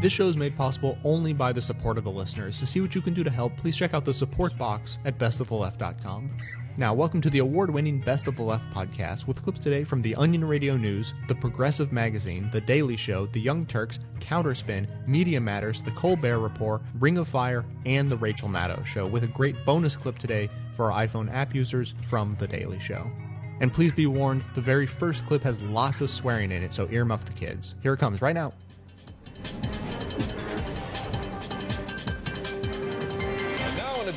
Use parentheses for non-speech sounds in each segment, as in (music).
This show is made possible only by the support of the listeners. To see what you can do to help, please check out the support box at bestoftheleft.com. Now, welcome to the award winning Best of the Left podcast with clips today from The Onion Radio News, The Progressive Magazine, The Daily Show, The Young Turks, Counterspin, Media Matters, The Colbert Report, Ring of Fire, and The Rachel Maddow Show, with a great bonus clip today for our iPhone app users from The Daily Show. And please be warned, the very first clip has lots of swearing in it, so earmuff the kids. Here it comes right now.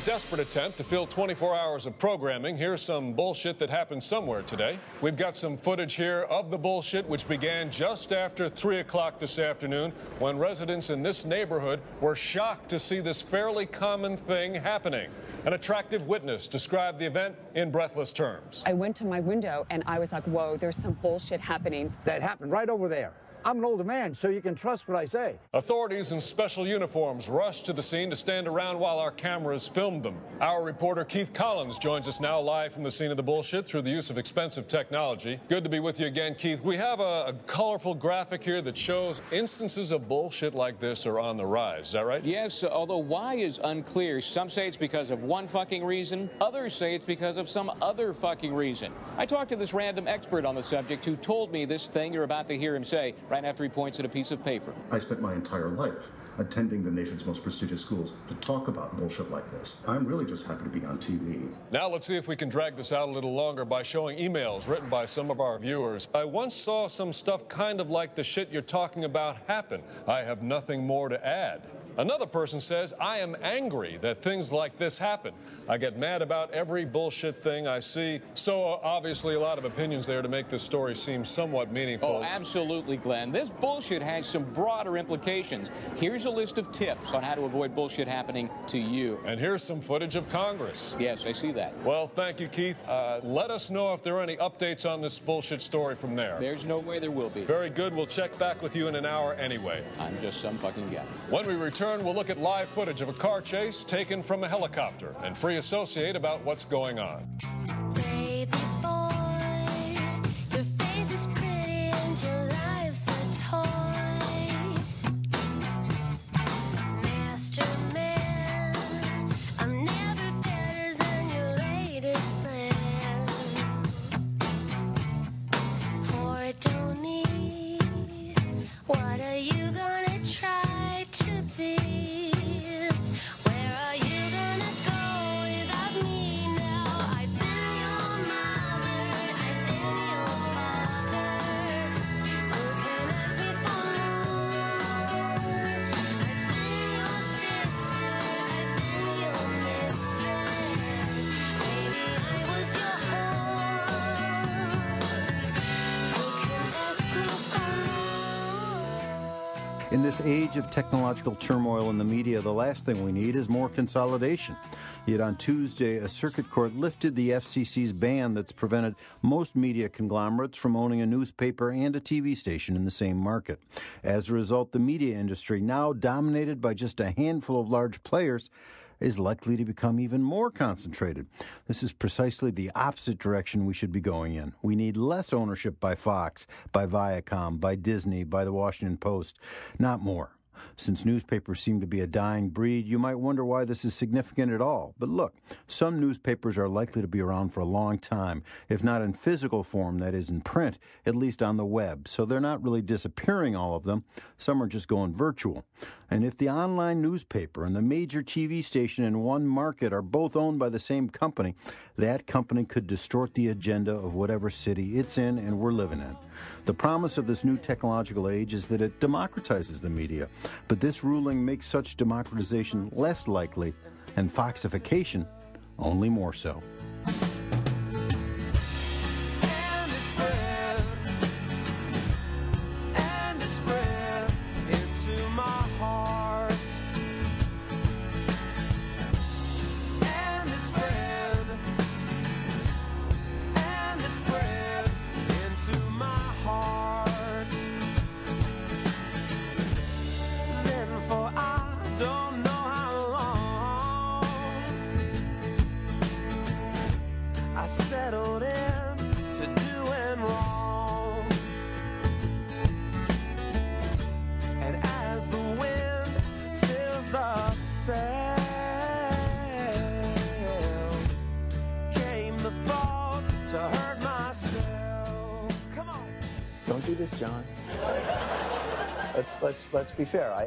Desperate attempt to fill 24 hours of programming, here's some bullshit that happened somewhere today. We've got some footage here of the bullshit, which began just after 3 o'clock this afternoon when residents in this neighborhood were shocked to see this fairly common thing happening. An attractive witness described the event in breathless terms. I went to my window and I was like, whoa, there's some bullshit happening. That happened right over there. I'm an older man, so you can trust what I say. Authorities in special uniforms rushed to the scene to stand around while our cameras filmed them. Our reporter Keith Collins joins us now live from the scene of the bullshit through the use of expensive technology. Good to be with you again, Keith. We have a, a colorful graphic here that shows instances of bullshit like this are on the rise. Is that right? Yes, although why is unclear. Some say it's because of one fucking reason, others say it's because of some other fucking reason. I talked to this random expert on the subject who told me this thing you're about to hear him say right after he points at a piece of paper. I spent my entire life attending the nation's most prestigious schools to talk about bullshit like this. I'm really just happy to be on TV. Now let's see if we can drag this out a little longer by showing emails written by some of our viewers. I once saw some stuff kind of like the shit you're talking about happen. I have nothing more to add. Another person says, I am angry that things like this happen. I get mad about every bullshit thing I see. So, uh, obviously, a lot of opinions there to make this story seem somewhat meaningful. Oh, absolutely, Glenn. This bullshit has some broader implications. Here's a list of tips on how to avoid bullshit happening to you. And here's some footage of Congress. Yes, I see that. Well, thank you, Keith. Uh, let us know if there are any updates on this bullshit story from there. There's no way there will be. Very good. We'll check back with you in an hour anyway. I'm just some fucking guy. When we return, we'll look at live footage of a car chase taken from a helicopter and free associate about what's going on. Age of technological turmoil in the media, the last thing we need is more consolidation. Yet on Tuesday, a circuit court lifted the FCC's ban that's prevented most media conglomerates from owning a newspaper and a TV station in the same market. As a result, the media industry, now dominated by just a handful of large players, is likely to become even more concentrated. This is precisely the opposite direction we should be going in. We need less ownership by Fox, by Viacom, by Disney, by the Washington Post, not more. Since newspapers seem to be a dying breed, you might wonder why this is significant at all. But look, some newspapers are likely to be around for a long time, if not in physical form, that is, in print, at least on the web. So they're not really disappearing, all of them. Some are just going virtual. And if the online newspaper and the major TV station in one market are both owned by the same company, that company could distort the agenda of whatever city it's in and we're living in. The promise of this new technological age is that it democratizes the media, but this ruling makes such democratization less likely and Foxification only more so.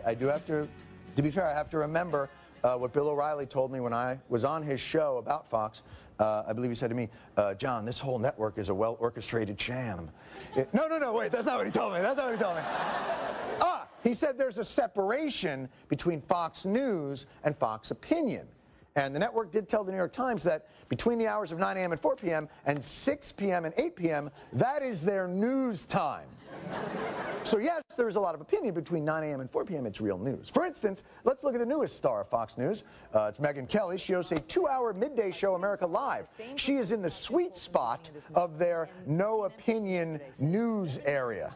I, do have to, to be fair. I have to remember uh, what Bill O'Reilly told me when I was on his show about Fox. Uh, I believe he said to me, uh, "John, this whole network is a well orchestrated sham." It- no, no, no. Wait, that's not what he told me. That's not what he told me. Ah, he said there's a separation between Fox News and Fox Opinion. And the network did tell the New York Times that between the hours of 9 a.m. and 4 p.m. and 6 p.m. and 8 p.m., that is their news time. So, yes, there's a lot of opinion between 9 a.m. and 4 p.m. It's real news. For instance, let's look at the newest star of Fox News. Uh, it's Megyn Kelly. She hosts a two hour midday show, America Live. She is in the sweet spot of their no opinion news area.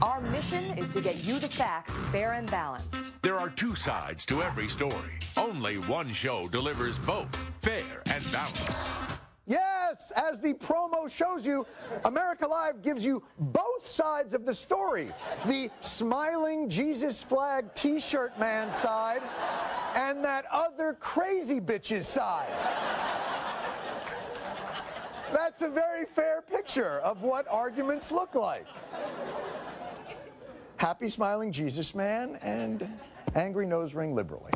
Our mission is to get you the facts fair and balanced. There are two sides to every story. Only one show delivers both fair and balanced. Yes, as the promo shows you, America Live gives you both sides of the story the smiling Jesus flag t shirt man side and that other crazy bitch's side. That's a very fair picture of what arguments look like. Happy smiling Jesus man and angry nose ring liberally.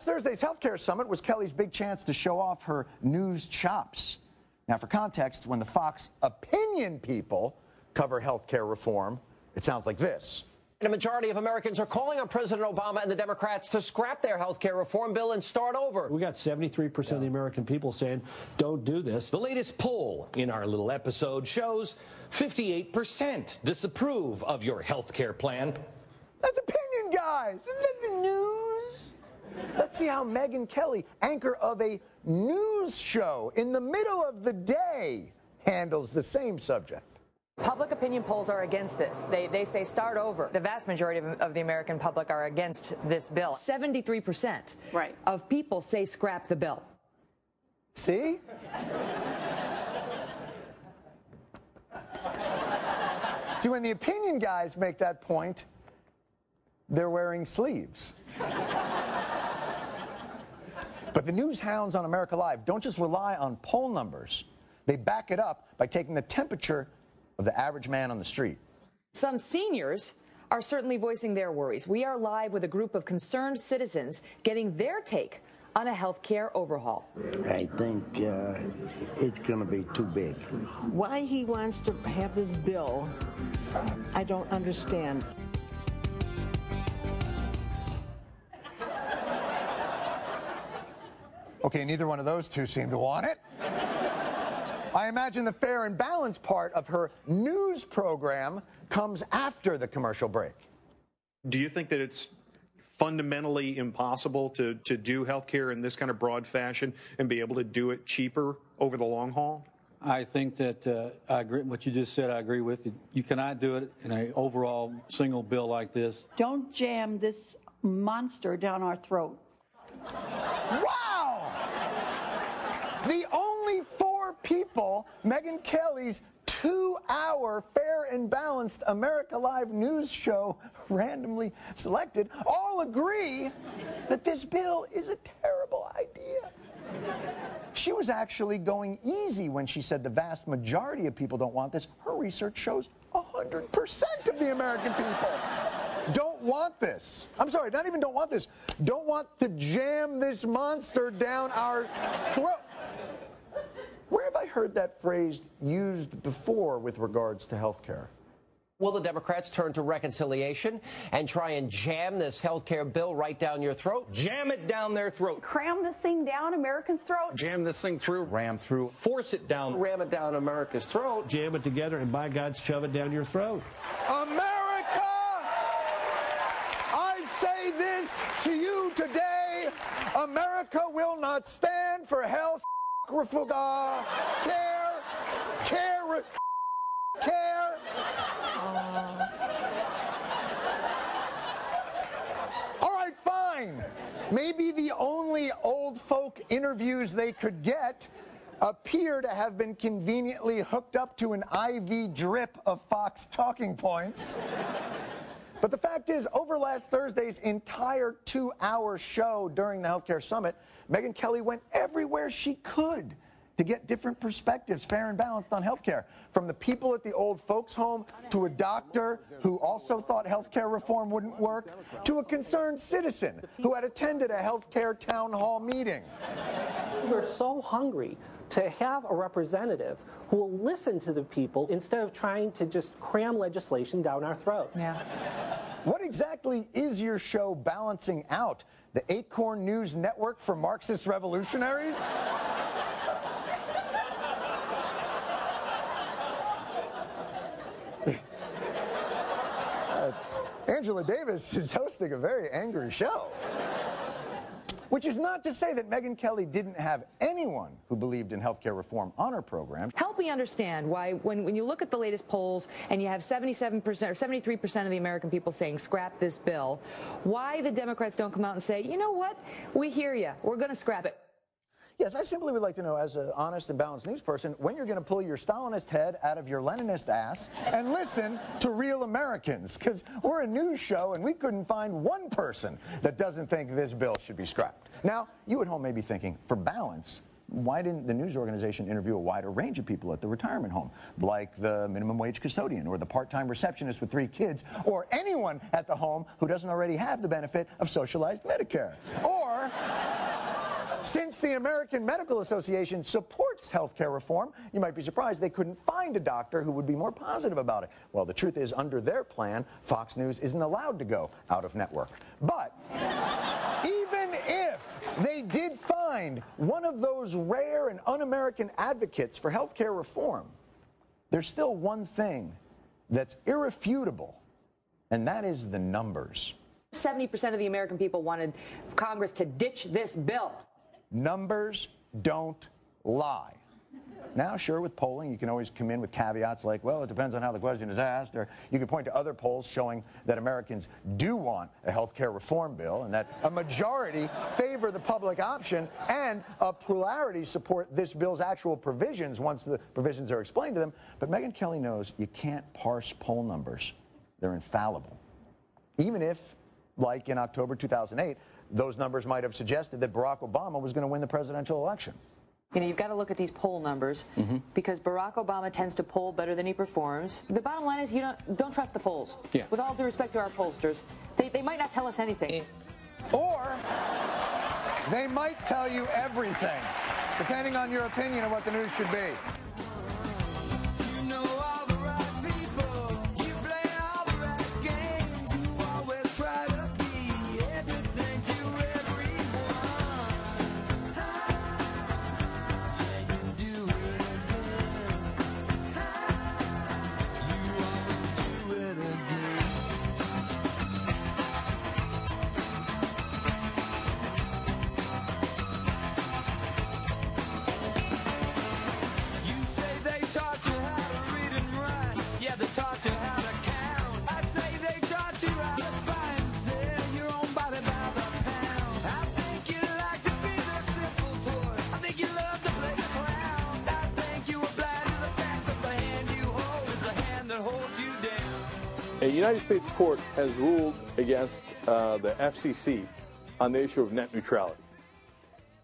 Last Thursday's healthcare summit was Kelly's big chance to show off her news chops. Now, for context, when the Fox opinion people cover healthcare reform, it sounds like this. And a majority of Americans are calling on President Obama and the Democrats to scrap their health care reform bill and start over. We got 73% of the American people saying, don't do this. The latest poll in our little episode shows 58% disapprove of your health care plan. That's opinion, guys. Isn't that the news? Let's see how Megyn Kelly, anchor of a news show in the middle of the day, handles the same subject. Public opinion polls are against this. They, they say start over. The vast majority of, of the American public are against this bill. 73% right. of people say scrap the bill. See? See, when the opinion guys make that point, they're wearing sleeves. But the news hounds on America Live don't just rely on poll numbers, they back it up by taking the temperature of the average man on the street. Some seniors are certainly voicing their worries. We are live with a group of concerned citizens getting their take on a health care overhaul. I think uh, it's going to be too big. Why he wants to have this bill, I don't understand. Okay, neither one of those two seem to want it. I imagine the fair and balanced part of her news program comes after the commercial break. Do you think that it's fundamentally impossible to, to do healthcare in this kind of broad fashion and be able to do it cheaper over the long haul? I think that uh, I agree. What you just said, I agree with. you. You cannot do it in an overall single bill like this. Don't jam this monster down our throat. Wow! The only four people Megyn Kelly's two hour fair and balanced America Live news show randomly selected all agree that this bill is a terrible idea. She was actually going easy when she said the vast majority of people don't want this. Her research shows 100% of the American people don't want this. I'm sorry, not even don't want this, don't want to jam this monster down our throat. Where have I heard that phrase used before with regards to health care? Will the Democrats turn to reconciliation and try and jam this health care bill right down your throat? Jam it down their throat. Cram this thing down Americans' throat? Jam this thing through. Ram through. Force it down. Ram it down America's throat. Jam it together and by God, shove it down your throat. America! I this to you today America will not stand for health refuga, care, care, care. All right, fine. Maybe the only old folk interviews they could get appear to have been conveniently hooked up to an IV drip of Fox talking points. But the fact is, over last Thursday's entire two hour show during the Healthcare Summit, Megyn Kelly went everywhere she could to get different perspectives, fair and balanced on healthcare. From the people at the old folks' home to a doctor who also thought healthcare reform wouldn't work, to a concerned citizen who had attended a healthcare town hall meeting. We're so hungry to have a representative who will listen to the people instead of trying to just cram legislation down our throats. Yeah. What exactly is your show balancing out? The Acorn News Network for Marxist revolutionaries? (laughs) Uh, Angela Davis is hosting a very angry show. Which is not to say that Megyn Kelly didn't have anyone who believed in healthcare reform on her program. Help me understand why, when, when you look at the latest polls and you have 77% or 73% of the American people saying scrap this bill, why the Democrats don't come out and say, you know what, we hear you, we're going to scrap it. Yes, I simply would like to know, as an honest and balanced news person, when you're going to pull your Stalinist head out of your Leninist ass and listen to real Americans. Because we're a news show and we couldn't find one person that doesn't think this bill should be scrapped. Now, you at home may be thinking, for balance, why didn't the news organization interview a wider range of people at the retirement home, like the minimum wage custodian or the part-time receptionist with three kids, or anyone at the home who doesn't already have the benefit of socialized Medicare? Or since the American Medical Association supports health care reform, you might be surprised they couldn't find a doctor who would be more positive about it. Well, the truth is, under their plan, Fox News isn't allowed to go out of network. But (laughs) even if they did find one of those rare and un American advocates for health care reform, there's still one thing that's irrefutable, and that is the numbers. 70% of the American people wanted Congress to ditch this bill. Numbers don't lie. Now, sure, with polling, you can always come in with caveats like, well, it depends on how the question is asked, or you can point to other polls showing that Americans do want a health care reform bill and that a majority favor the public option and a plurality support this bill's actual provisions once the provisions are explained to them. But Megyn Kelly knows you can't parse poll numbers, they're infallible. Even if, like in October 2008, those numbers might have suggested that Barack Obama was going to win the presidential election. You know, you've got to look at these poll numbers mm-hmm. because Barack Obama tends to poll better than he performs. The bottom line is you don't don't trust the polls. Yeah. With all due respect to our pollsters, they, they might not tell us anything. Or they might tell you everything, depending on your opinion of what the news should be. United States court has ruled against uh, the FCC on the issue of net neutrality.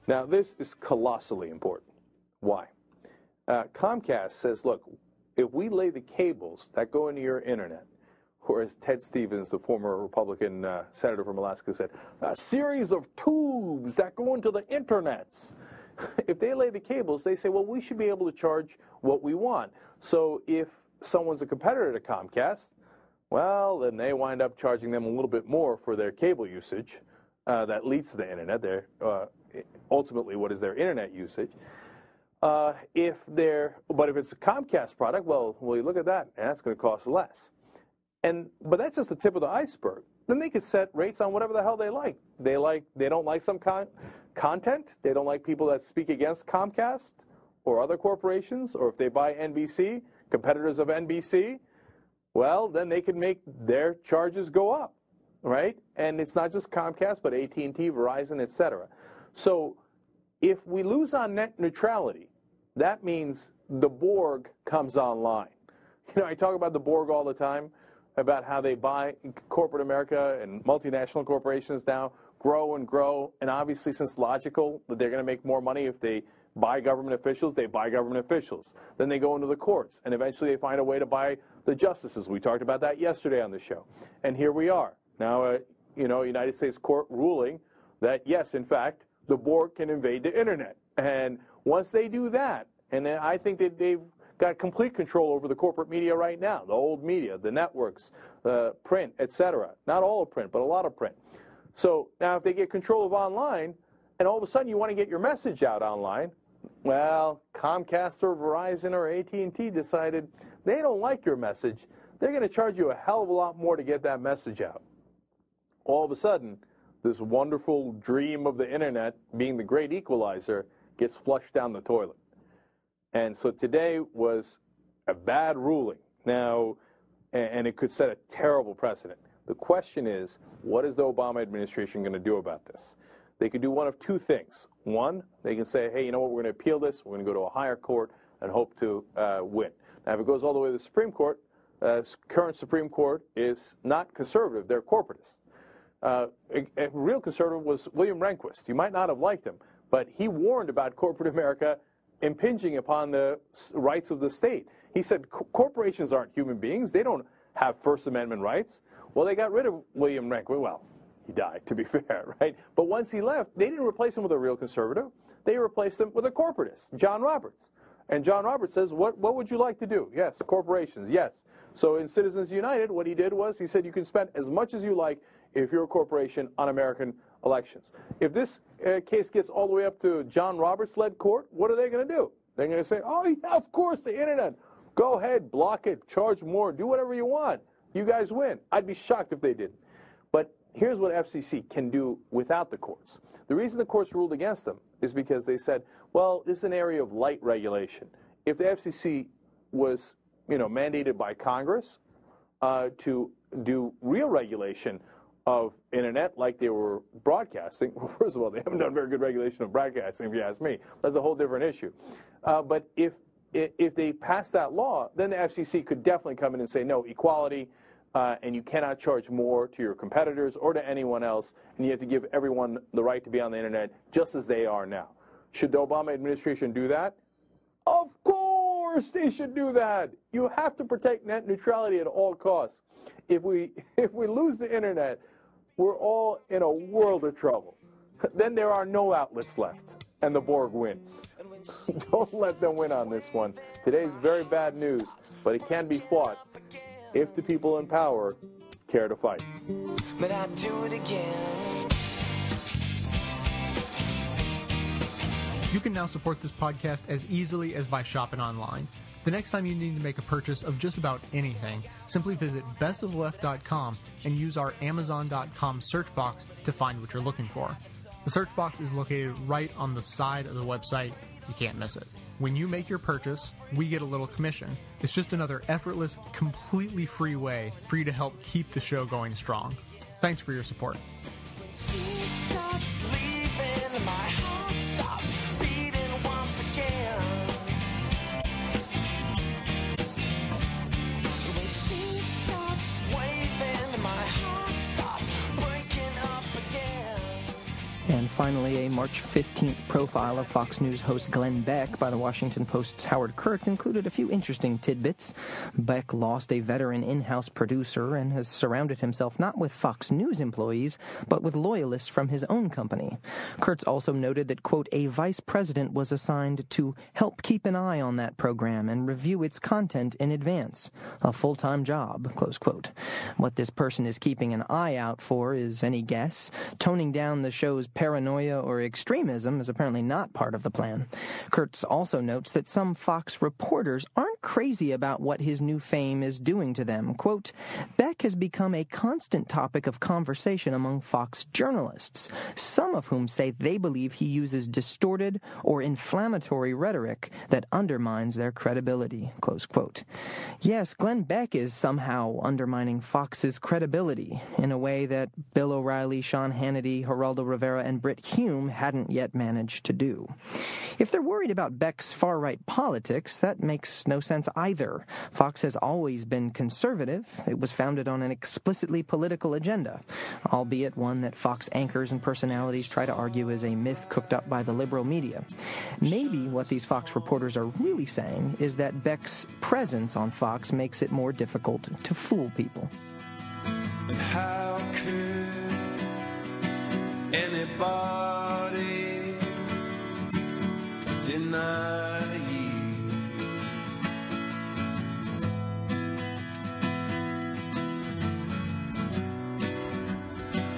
Now, this is colossally important. Why? Uh, Comcast says, look, if we lay the cables that go into your internet, or as Ted Stevens, the former Republican uh, senator from Alaska, said, a series of tubes that go into the internets. (laughs) if they lay the cables, they say, well, we should be able to charge what we want. So if someone's a competitor to Comcast, well, then they wind up charging them a little bit more for their cable usage uh, that leads to the internet. Their uh, ultimately, what is their internet usage? Uh, if they're, but if it's a Comcast product, well, well, you look at that, and that's going to cost less. And but that's just the tip of the iceberg. Then they could set rates on whatever the hell they like. They like they don't like some con- content. They don't like people that speak against Comcast or other corporations, or if they buy NBC, competitors of NBC, well, then they can make their charges go up, right? And it's not just Comcast, but AT&T, Verizon, et cetera. So if we lose on net neutrality, that means the Borg comes online. You know, I talk about the Borg all the time, about how they buy corporate America and multinational corporations now grow and grow. And obviously, since logical that they're going to make more money if they buy government officials, they buy government officials. Then they go into the courts, and eventually they find a way to buy the justices. We talked about that yesterday on the show. And here we are. Now, uh, you know, United States court ruling that, yes, in fact, the Borg can invade the internet. And once they do that, and I think that they've got complete control over the corporate media right now, the old media, the networks, uh, print, etc. Not all of print, but a lot of print. So now if they get control of online, and all of a sudden you want to get your message out online, well, Comcast or Verizon or AT&T decided they don't like your message. They're going to charge you a hell of a lot more to get that message out. All of a sudden, this wonderful dream of the internet being the great equalizer gets flushed down the toilet. And so today was a bad ruling. Now, and it could set a terrible precedent. The question is, what is the Obama administration going to do about this? They could do one of two things. One, they can say, hey, you know what, we're going to appeal this, we're going to go to a higher court and hope to uh, win. Now, if it goes all the way to the Supreme Court, uh, current Supreme Court is not conservative, they're corporatist. Uh, a, a real conservative was William Rehnquist. You might not have liked him, but he warned about corporate America impinging upon the rights of the state. He said "Co- corporations aren't human beings. They don't have First Amendment rights. Well, they got rid of William Rehnquist. Well, he died, to be (laughs) fair, right? But once he left, they didn't replace him with a real conservative. They replaced him with a corporatist, John Roberts. And John Roberts says, what, what would you like to do? Yes, corporations, yes. So in Citizens United, what he did was he said you can spend as much as you like if you're a corporation on American elections. If this uh, case gets all the way up to John Roberts led court, what are they going to do? They're going to say, oh, yeah, of course, the internet. Go ahead, block it, charge more, do whatever you want. You guys win. I'd be shocked if they didn't. But here's what FCC can do without the courts. The reason the courts ruled against them is because they said, well, this is an area of light regulation. If the FCC was, you know, mandated by Congress uh, to do real regulation of internet like they were broadcasting, (laughs) well, first of all, they haven't done very good regulation of broadcasting, if you ask me. That's a whole different issue. Uh, but if if they pass that law, then the FCC could definitely come in and say, no, equality, uh, and you cannot charge more to your competitors or to anyone else, and you have to give everyone the right to be on the internet just as they are now. Should the Obama administration do that? Of course they should do that. You have to protect net neutrality at all costs. If we (laughs) if we lose the internet, we're all in a world of trouble. Then there are no outlets left, and the Borg wins. (laughs) Don't let them win on this one. Today's very bad news, but it can be fought if the people in power care to fight. But I do it again. You can now support this podcast as easily as by shopping online. The next time you need to make a purchase of just about anything, simply visit bestoftheleft.com and use our amazon.com search box to find what you're looking for. The search box is located right on the side of the website. You can't miss it. When you make your purchase, we get a little commission. It's just another effortless, completely free way for you to help keep the show going strong. Thanks for your support. Finally, a March 15th profile of Fox News host Glenn Beck by the Washington Post's Howard Kurtz included a few interesting tidbits. Beck lost a veteran in house producer and has surrounded himself not with Fox News employees, but with loyalists from his own company. Kurtz also noted that, quote, a vice president was assigned to help keep an eye on that program and review its content in advance. A full time job, close quote. What this person is keeping an eye out for is any guess. Toning down the show's paranoia or extremism is apparently not part of the plan. Kurtz also notes that some Fox reporters aren't crazy about what his new fame is doing to them. Quote, Beck has become a constant topic of conversation among Fox journalists, some of whom say they believe he uses distorted or inflammatory rhetoric that undermines their credibility. Close quote. Yes, Glenn Beck is somehow undermining Fox's credibility in a way that Bill O'Reilly, Sean Hannity, Geraldo Rivera, and Britt Hume hadn't yet managed to do. If they're worried about Beck's far right politics, that makes no sense sense either. Fox has always been conservative. It was founded on an explicitly political agenda, albeit one that Fox anchors and personalities try to argue is a myth cooked up by the liberal media. Maybe what these Fox reporters are really saying is that Beck's presence on Fox makes it more difficult to fool people. Anybody deny you?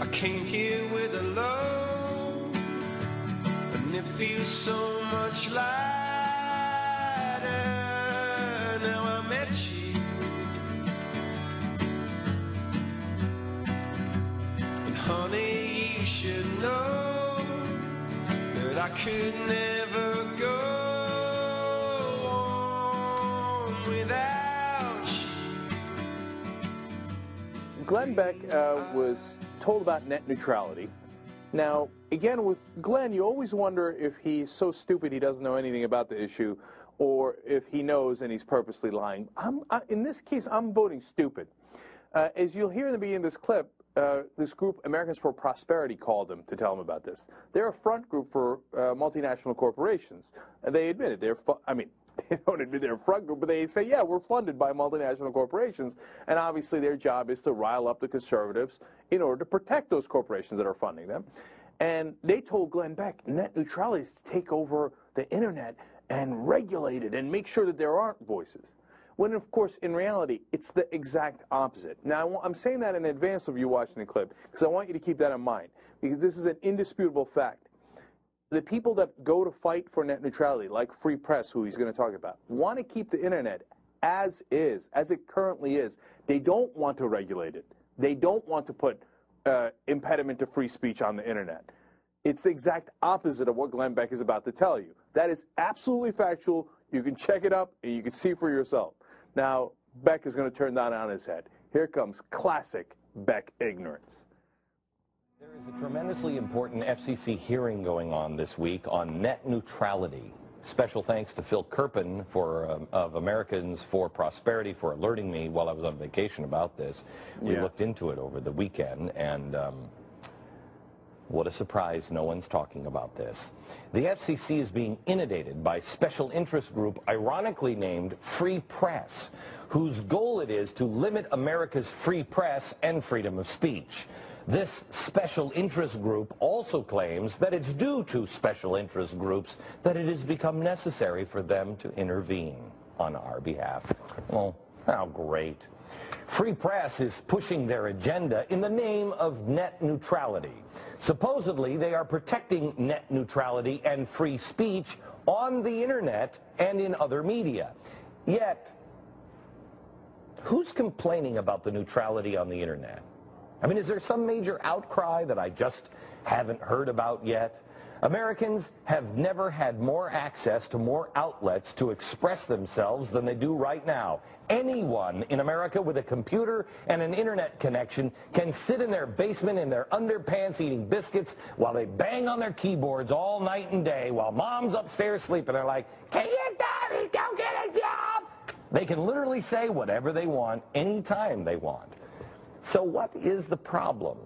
I came here with a load, and it feels so much lighter could never go on without you. Glenn Beck uh, was told about net neutrality. Now, again, with Glenn, you always wonder if he's so stupid he doesn't know anything about the issue, or if he knows and he's purposely lying. I, in this case, I'm voting stupid. Uh, as you'll hear in the beginning of this clip, uh, this group, Americans for Prosperity, called them to tell them about this. They're a front group for uh, multinational corporations. And they admit it. They're, fu- I mean, (laughs) they don't admit they're a front group, but they say, yeah, we're funded by multinational corporations. And obviously, their job is to rile up the conservatives in order to protect those corporations that are funding them. And they told Glenn Beck net neutrality is to take over the internet and regulate it and make sure that there aren't voices. When, of course, in reality, it's the exact opposite. Now, I'm saying that in advance of you watching the clip because I want you to keep that in mind because this is an indisputable fact the people that go to fight for net neutrality, like Free Press, who he's going to talk about, want to keep the internet as is, as it currently is. They don't want to regulate it. They don't want to put uh, impediment to free speech on the internet. It's the exact opposite of what Glenn Beck is about to tell you. That is absolutely factual. You can check it up and you can see for yourself. Now, Beck is going to turn that on his head. Here comes classic Beck ignorance. There is a tremendously important FCC hearing going on this week on net neutrality. Special thanks to Phil Kerpen for, um, of Americans for Prosperity for alerting me while I was on vacation about this. We Yeah. looked into it over the weekend, and um, what a surprise no one's talking about this. The FCC is being inundated by special interest group ironically named Free Press, whose goal it is to limit America's free press and freedom of speech. This special interest group also claims that it's due to special interest groups that it has become necessary for them to intervene on our behalf. Well, how great. Free press is pushing their agenda in the name of net neutrality. Supposedly, they are protecting net neutrality and free speech on the internet and in other media. Yet, who's complaining about the neutrality on the internet? I mean, is there some major outcry that I just haven't heard about yet? Americans have never had more access to more outlets to express themselves than they do right now. Anyone in America with a computer and an internet connection can sit in their basement in their underpants eating biscuits while they bang on their keyboards all night and day while mom's upstairs sleeping. They're like, can you daddy go get a job? They can literally say whatever they want anytime they want. So what is the problem?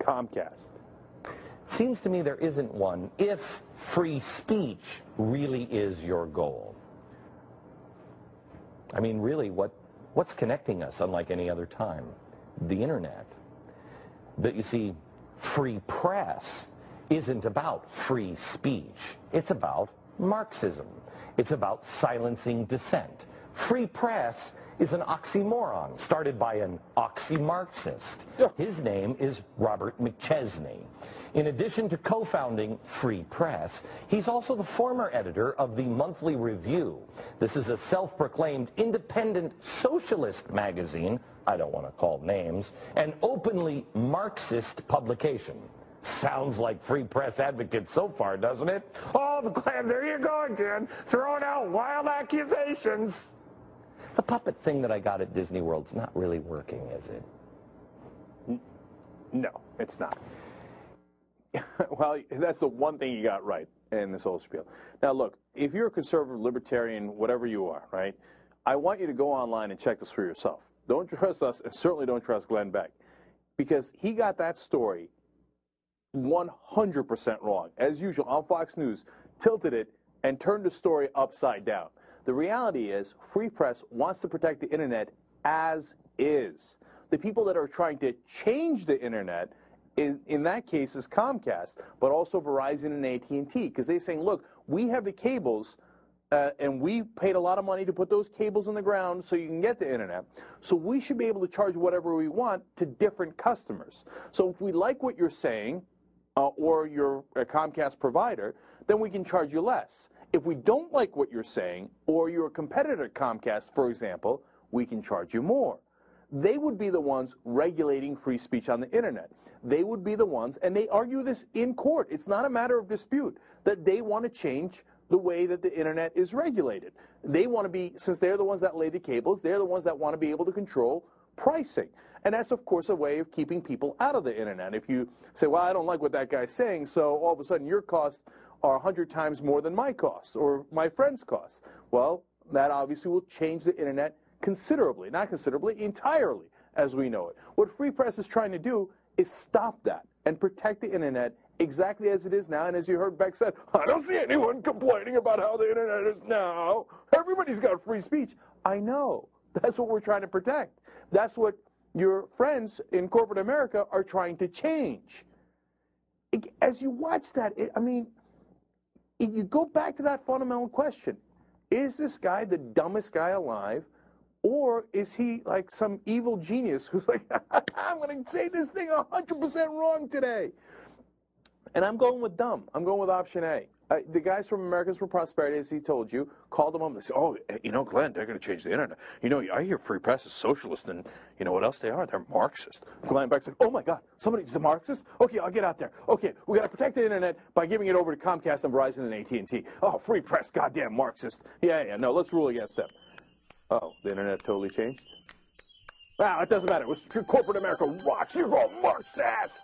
Comcast. Seems to me there isn't one if free speech really is your goal. I mean, really, what, what's connecting us unlike any other time? The internet. But you see, free press isn't about free speech. It's about Marxism. It's about silencing dissent. Free press is an oxymoron started by an oxy-Marxist. His name is Robert McChesney. In addition to co-founding Free Press, he's also the former editor of the Monthly Review. This is a self-proclaimed independent socialist magazine, I don't want to call names, an openly Marxist publication. Sounds like free press advocates so far, doesn't it? Oh, Glenn, there you go again, throwing out wild accusations. The puppet thing that I got at Disney World's not really working, is it? No, it's not. (laughs) well, that's the one thing you got right in this whole spiel. Now, look, if you're a conservative, libertarian, whatever you are, right? I want you to go online and check this for yourself. Don't (laughs) trust us, and certainly don't trust Glenn Beck, because he got that story 100% wrong. As usual, on Fox News, tilted it and turned the story upside down. The reality is, Free Press wants to protect the internet as is. The people that are trying to change the internet, in, in that case, is Comcast, but also Verizon and AT&T, because they're saying, look, we have the cables, uh, and we paid a lot of money to put those cables in the ground so you can get the internet. So we should be able to charge whatever we want to different customers. So if we like what you're saying, uh, or you're a Comcast provider, then we can charge you less. If we don't like what you're saying, or you're competitor Comcast, for example, we can charge you more. They would be the ones regulating free speech on the internet. They would be the ones, and they argue this in court. It's not a matter of dispute that they want to change the way that the internet is regulated. They want to be, since they're the ones that lay the cables, they're the ones that want to be able to control pricing. And that's, of course, a way of keeping people out of the internet. If you say, well, I don't like what that guy's saying, so all of a sudden your costs are 100 times more than my costs or my friend's costs. Well, that obviously will change the internet considerably, not considerably, entirely as we know it. What Free Press is trying to do is stop that and protect the internet exactly as it is now. And as you heard Beck said, I don't see anyone complaining about how the internet is now. Everybody's got free speech. I know. That's what we're trying to protect. That's what your friends in corporate America are trying to change. As you watch that, it, I mean, you go back to that fundamental question. Is this guy the dumbest guy alive? Or is he like some evil genius who's like, (laughs) I'm going to say this thing 100% wrong today? And I'm going with dumb. I'm going with option A. The guys from Americans for Prosperity, as he told you, called them up and said, oh, eh, you know, Glenn, they're going to change the internet. You know, I hear free press is socialist, and you know what else they are? They're Marxist. Glenn Beck said, oh my God, somebody's a Marxist? Okay, I'll get out there. Okay, we got to protect the internet by giving it over to Comcast and Verizon and AT&T. Oh, free press, goddamn Marxist. Yeah, yeah, no, let's rule against them. Oh, the internet totally changed? Wow, it doesn't matter. It was corporate America rocks. You're all Marxist.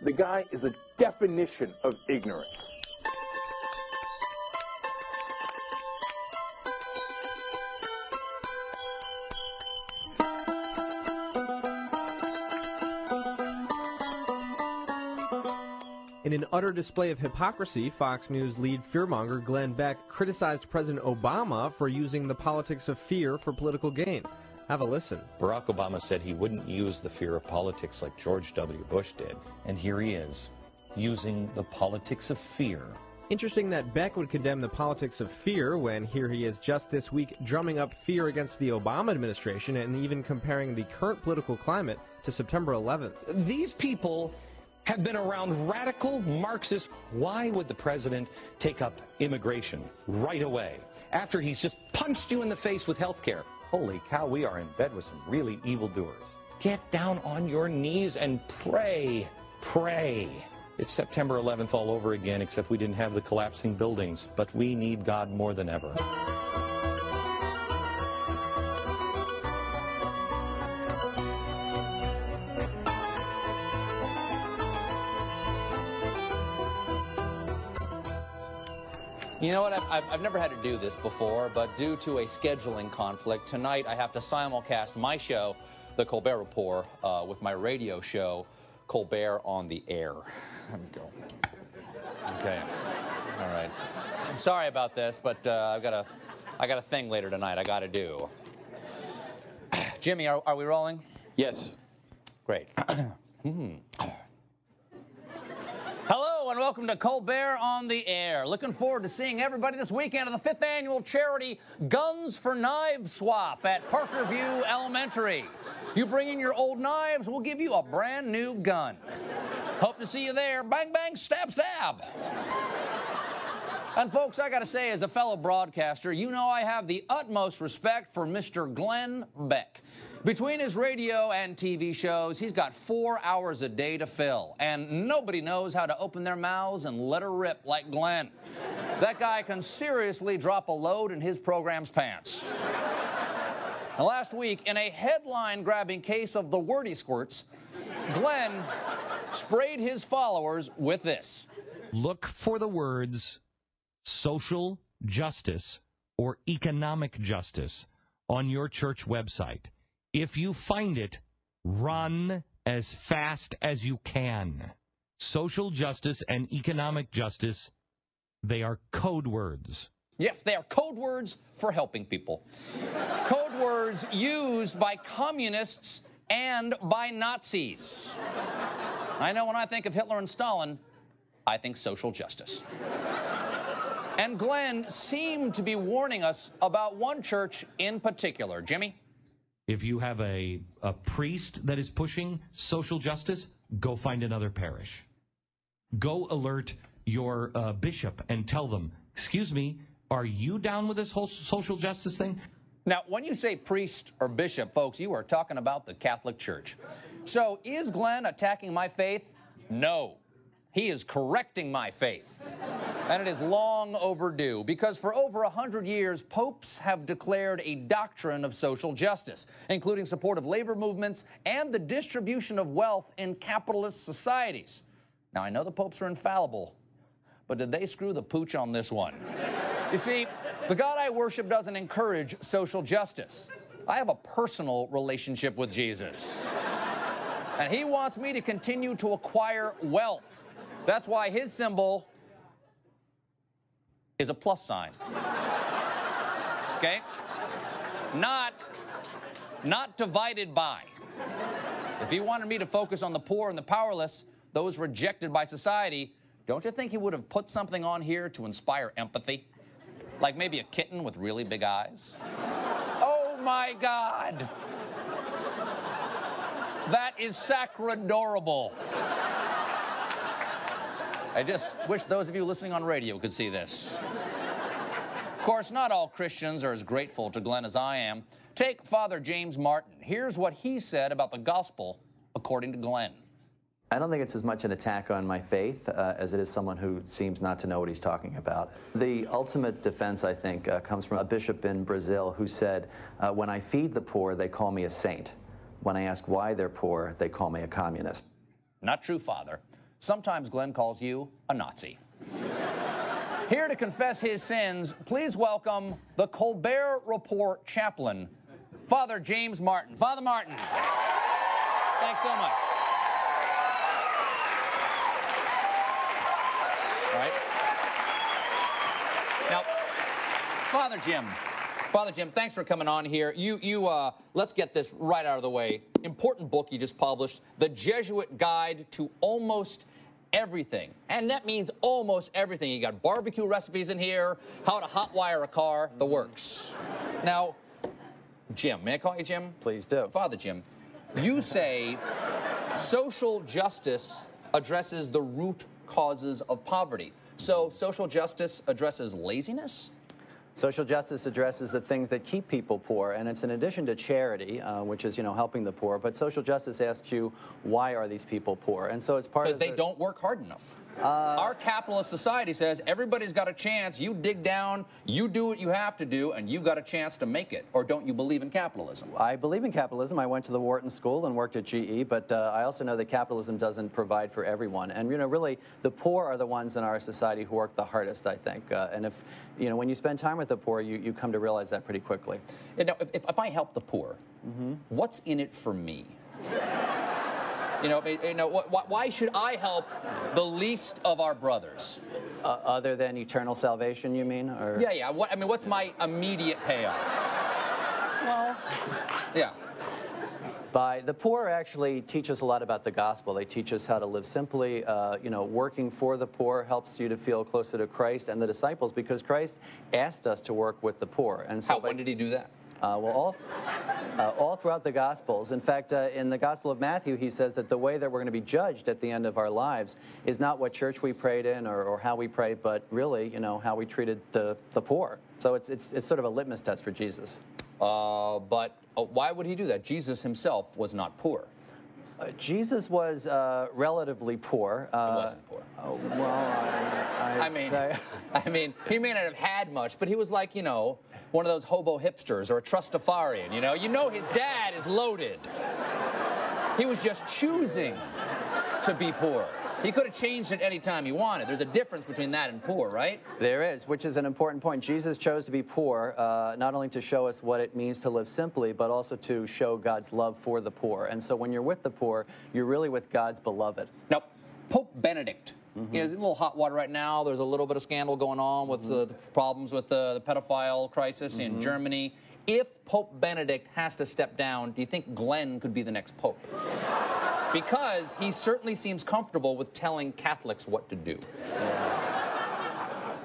The guy is the definition of ignorance. In an utter display of hypocrisy, Fox News lead fearmonger Glenn Beck criticized President Obama for using the politics of fear for political gain. Have a listen. Barack Obama said he wouldn't use the fear of politics like George W. Bush did. And here he is, using the politics of fear. Interesting that Beck would condemn the politics of fear when here he is just this week drumming up fear against the Obama administration and even comparing the current political climate to September 11th. These people have been around radical Marxists. Why would the president take up immigration right away after he's just punched you in the face with health care? Holy cow, we are in bed with some really evildoers. Get down on your knees and pray. Pray. It's September 11th all over again, except we didn't have the collapsing buildings. But we need God more than ever. You know what? I've, I've, never had to do this before, but due to a scheduling conflict, tonight I have to simulcast my show, The Colbert Report, uh, with my radio show, Colbert on the Air. Let me go. Okay. All right. I'm sorry about this, but uh, I've got a, I got a thing later tonight I got to do. (clears throat) Jimmy, are, are we rolling? Yes. Great. (clears throat) Hmm. Hello and welcome to Colbert on the Air. Looking forward to seeing everybody this weekend at the fifth annual charity Guns for Knives Swap at Parkerview Elementary. You bring in your old knives, we'll give you a brand new gun. Hope to see you there. Bang, bang, stab, stab. And folks, I gotta say, as a fellow broadcaster, you know I have the utmost respect for Mr. Glenn Beck. Between his radio and TV shows, he's got four hours a day to fill, and nobody knows how to open their mouths and let her rip like Glenn. That guy can seriously drop a load in his program's pants. Last week, in a headline grabbing case of the wordy squirts, Glenn sprayed his followers with this. Look for the words social justice or economic justice on your church website. If you find it, run as fast as you can. Social justice and economic justice, they are code words. Yes, they are code words for helping people. code words used by communists and by Nazis. I know when I think of Hitler and Stalin, I think social justice. And Glenn seemed to be warning us about one church in particular. Jimmy? If you have a, a priest that is pushing social justice, go find another parish. Go alert your uh, bishop and tell them, excuse me, are you down with this whole social justice thing? Now, when you say priest or bishop, folks, you are talking about the Catholic Church. So, is Glenn attacking my faith? No. He is correcting my faith. And it is long overdue because for over a hundred years, popes have declared a doctrine of social justice, including support of labor movements and the distribution of wealth in capitalist societies. Now, I know the popes are infallible, but did they screw the pooch on this one? (laughs) You see, the God I worship doesn't encourage social justice. I have a personal relationship with Jesus. And he wants me to continue to acquire wealth. That's why his symbol is a plus sign. Okay? Not not divided by. If he wanted me to focus on the poor and the powerless, those rejected by society, don't you think he would have put something on here to inspire empathy? Like maybe a kitten with really big eyes? Oh my God! That is sacradorable. I just wish those of you listening on radio could see this. Of course, not all Christians are as grateful to Glenn as I am. Take Father James Martin. Here's what he said about the gospel according to Glenn. I don't think it's as much an attack on my faith uh, as it is someone who seems not to know what he's talking about. The ultimate defense, I think, uh, comes from a bishop in Brazil who said, uh, When I feed the poor, they call me a saint. When I ask why they're poor, they call me a communist. Not true, Father. Sometimes Glenn calls you a Nazi. (laughs) Here to confess his sins, please welcome the Colbert Report chaplain, Father James Martin. Father Martin, thanks so much. All right. Now, Father Jim, Father Jim, thanks for coming on here. You, you, uh, let's get this right out of the way. Important book you just published, The Jesuit Guide to Almost Everything. And that means almost everything. You got barbecue recipes in here, how to hotwire a car, the works. Now, Jim, may I call you Jim? Please do. Father Jim, you say social justice addresses the root causes of poverty. So social justice addresses laziness? Social justice addresses the things that keep people poor, and it's in addition to charity, uh, which is you know helping the poor. But social justice asks you why are these people poor, and so it's part Because they the- don't work hard enough. Uh, Our capitalist society says everybody's got a chance. You dig down, you do what you have to do, and you've got a chance to make it. Or don't you believe in capitalism? I believe in capitalism. I went to the Wharton School and worked at GE, but uh, I also know that capitalism doesn't provide for everyone. And you know, really, the poor are the ones in our society who work the hardest. I think. Uh, and if you know, when you spend time with the poor, you, you come to realize that pretty quickly. You know, if, if, I help the poor, Mm-hmm. what's in it for me? You know, you know, wh- wh- why should I help the least of our brothers? Uh, other than eternal salvation, you mean? Or Yeah, yeah. What, I mean, what's my immediate payoff? Well, Yeah. by the poor actually teach us a lot about the gospel. They teach us how to live simply. Uh, you know, working for the poor helps you to feel closer to Christ and the disciples because Christ asked us to work with the poor. And so, How, when did he do that? Uh, well, all, uh, all throughout the Gospels. In fact, uh, in the Gospel of Matthew, he says that the way that we're going to be judged at the end of our lives is not what church we prayed in or, or how we prayed, but really, you know, how we treated the, the poor. So it's, it's, it's sort of a litmus test for Jesus. Uh, but uh, why would he do that? Jesus himself was not poor. Uh, Jesus was uh, relatively poor. Uh, He wasn't poor. Oh, well, I, I, I mean, (laughs) I mean, he may not have had much, but he was like, you know, one of those hobo hipsters or a trustafarian. You know, you know, his dad is loaded. He was just choosing to be poor. He could have changed it any time he wanted. There's a difference between that and poor, right? There is, which is an important point. Jesus chose to be poor, uh, not only to show us what it means to live simply, but also to show God's love for the poor. And so when you're with the poor, you're really with God's beloved. Now, Pope Benedict Mm-hmm. in a little hot water right now. There's a little bit of scandal going on with Mm-hmm. the, the problems with the, the pedophile crisis in Mhm. Germany. If Pope Benedict has to step down, do you think Glenn could be the next pope? Because he certainly seems comfortable with telling Catholics what to do.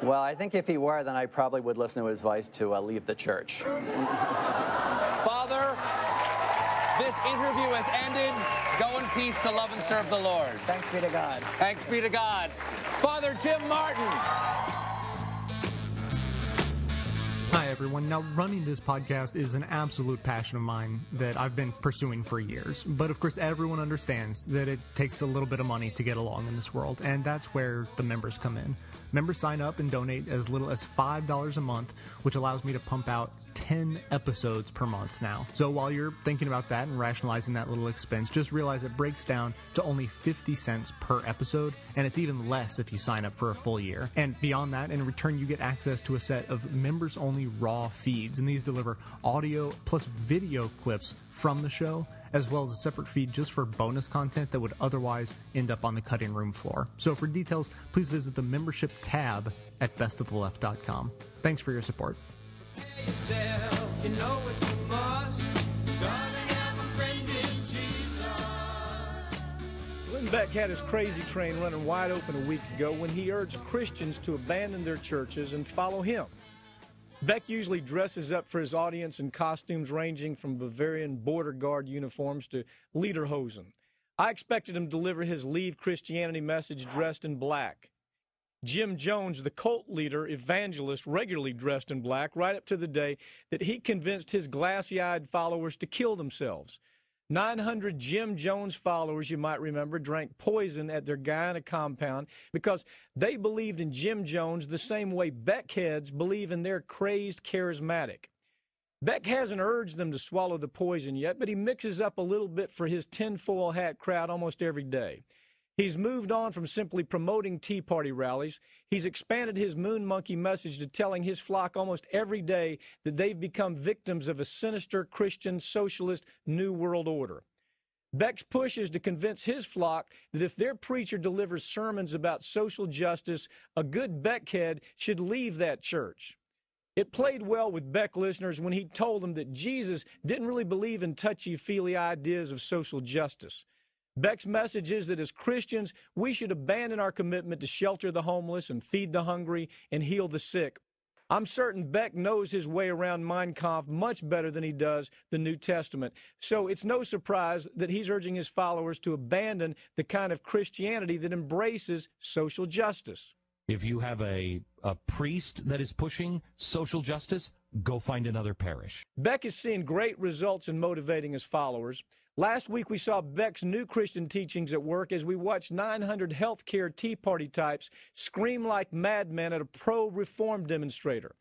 Well, I think if he were, then I probably would listen to his advice to uh, leave the church. Father, this interview has ended. In peace to love and serve the Lord. Thanks be to God. Thanks be to God. Father Jim Martin. Hi, everyone. Now, running this podcast is an absolute passion of mine that I've been pursuing for years. But of course, everyone understands that it takes a little bit of money to get along in this world, and that's where the members come in. Members sign up and donate as little as $5 a month, which allows me to pump out 10 episodes per month now. So while you're thinking about that and rationalizing that little expense, just realize it breaks down to only 50 cents per episode, and it's even less if you sign up for a full year. And beyond that, in return, you get access to a set of members only raw feeds, and these deliver audio plus video clips from the show as well as a separate feed just for bonus content that would otherwise end up on the cutting room floor. So for details, please visit the membership tab at bestoftheleft.com. Thanks for your support. Glenn Beck had his crazy train running wide open a week ago when he urged Christians to abandon their churches and follow him. Beck usually dresses up for his audience in costumes ranging from Bavarian border guard uniforms to lederhosen. I expected him to deliver his Leave Christianity message dressed in black. Jim Jones, the cult leader, evangelist, regularly dressed in black, right up to the day that he convinced his glassy eyed followers to kill themselves. 900 Jim Jones followers, you might remember, drank poison at their Guyana compound because they believed in Jim Jones the same way Beckheads believe in their crazed charismatic. Beck hasn't urged them to swallow the poison yet, but he mixes up a little bit for his tinfoil hat crowd almost every day. He's moved on from simply promoting Tea Party rallies. He's expanded his moon monkey message to telling his flock almost every day that they've become victims of a sinister Christian socialist New World Order. Beck's push is to convince his flock that if their preacher delivers sermons about social justice, a good Beckhead should leave that church. It played well with Beck listeners when he told them that Jesus didn't really believe in touchy feely ideas of social justice. Beck's message is that as Christians, we should abandon our commitment to shelter the homeless and feed the hungry and heal the sick. I'm certain Beck knows his way around Mein Kampf much better than he does the New Testament. So it's no surprise that he's urging his followers to abandon the kind of Christianity that embraces social justice. If you have a, a priest that is pushing social justice, go find another parish. Beck is seeing great results in motivating his followers. Last week, we saw Beck's new Christian teachings at work as we watched 900 healthcare Tea Party types scream like madmen at a pro reform demonstrator.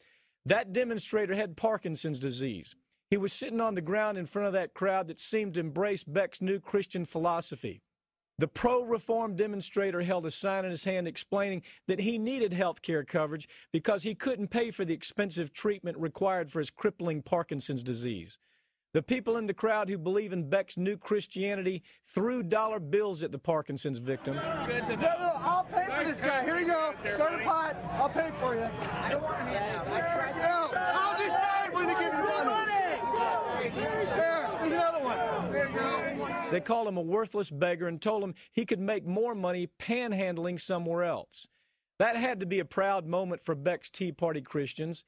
That demonstrator had Parkinson's disease. He was sitting on the ground in front of that crowd that seemed to embrace Beck's new Christian philosophy. The pro reform demonstrator held a sign in his hand explaining that he needed health care coverage because he couldn't pay for the expensive treatment required for his crippling Parkinson's disease. The people in the crowd who believe in Beck's new Christianity threw dollar bills at the Parkinson's victim. No, no, I'll pay for this guy. Here you go. Start a pot. I'll pay for you. I don't want a handout. I tried. No, I'll decide when to give you money. There, there's another one. There you go. They called him a worthless beggar and told him he could make more money panhandling somewhere else. That had to be a proud moment for Beck's Tea Party Christians.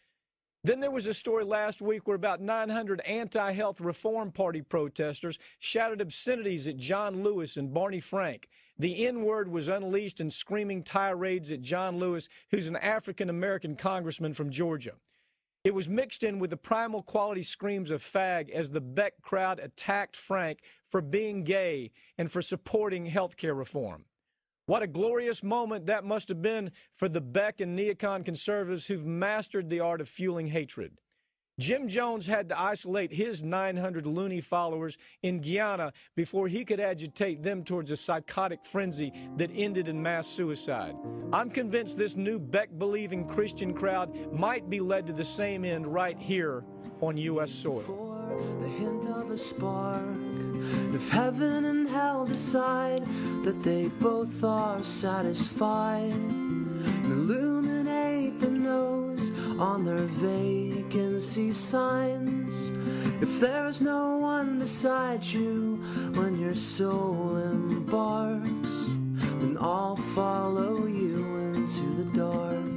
Then there was a story last week where about 900 anti health reform party protesters shouted obscenities at John Lewis and Barney Frank. The N word was unleashed in screaming tirades at John Lewis, who's an African American congressman from Georgia. It was mixed in with the primal quality screams of fag as the Beck crowd attacked Frank for being gay and for supporting health care reform. What a glorious moment that must have been for the Beck and Neocon conservatives who've mastered the art of fueling hatred. Jim Jones had to isolate his 900 loony followers in Guyana before he could agitate them towards a psychotic frenzy that ended in mass suicide. I'm convinced this new Beck believing Christian crowd might be led to the same end right here on U.S. soil. If heaven and hell decide that they both are satisfied, and illuminate the nose on their vacancy signs. If there's no one beside you when your soul embarks, then I'll follow you into the dark.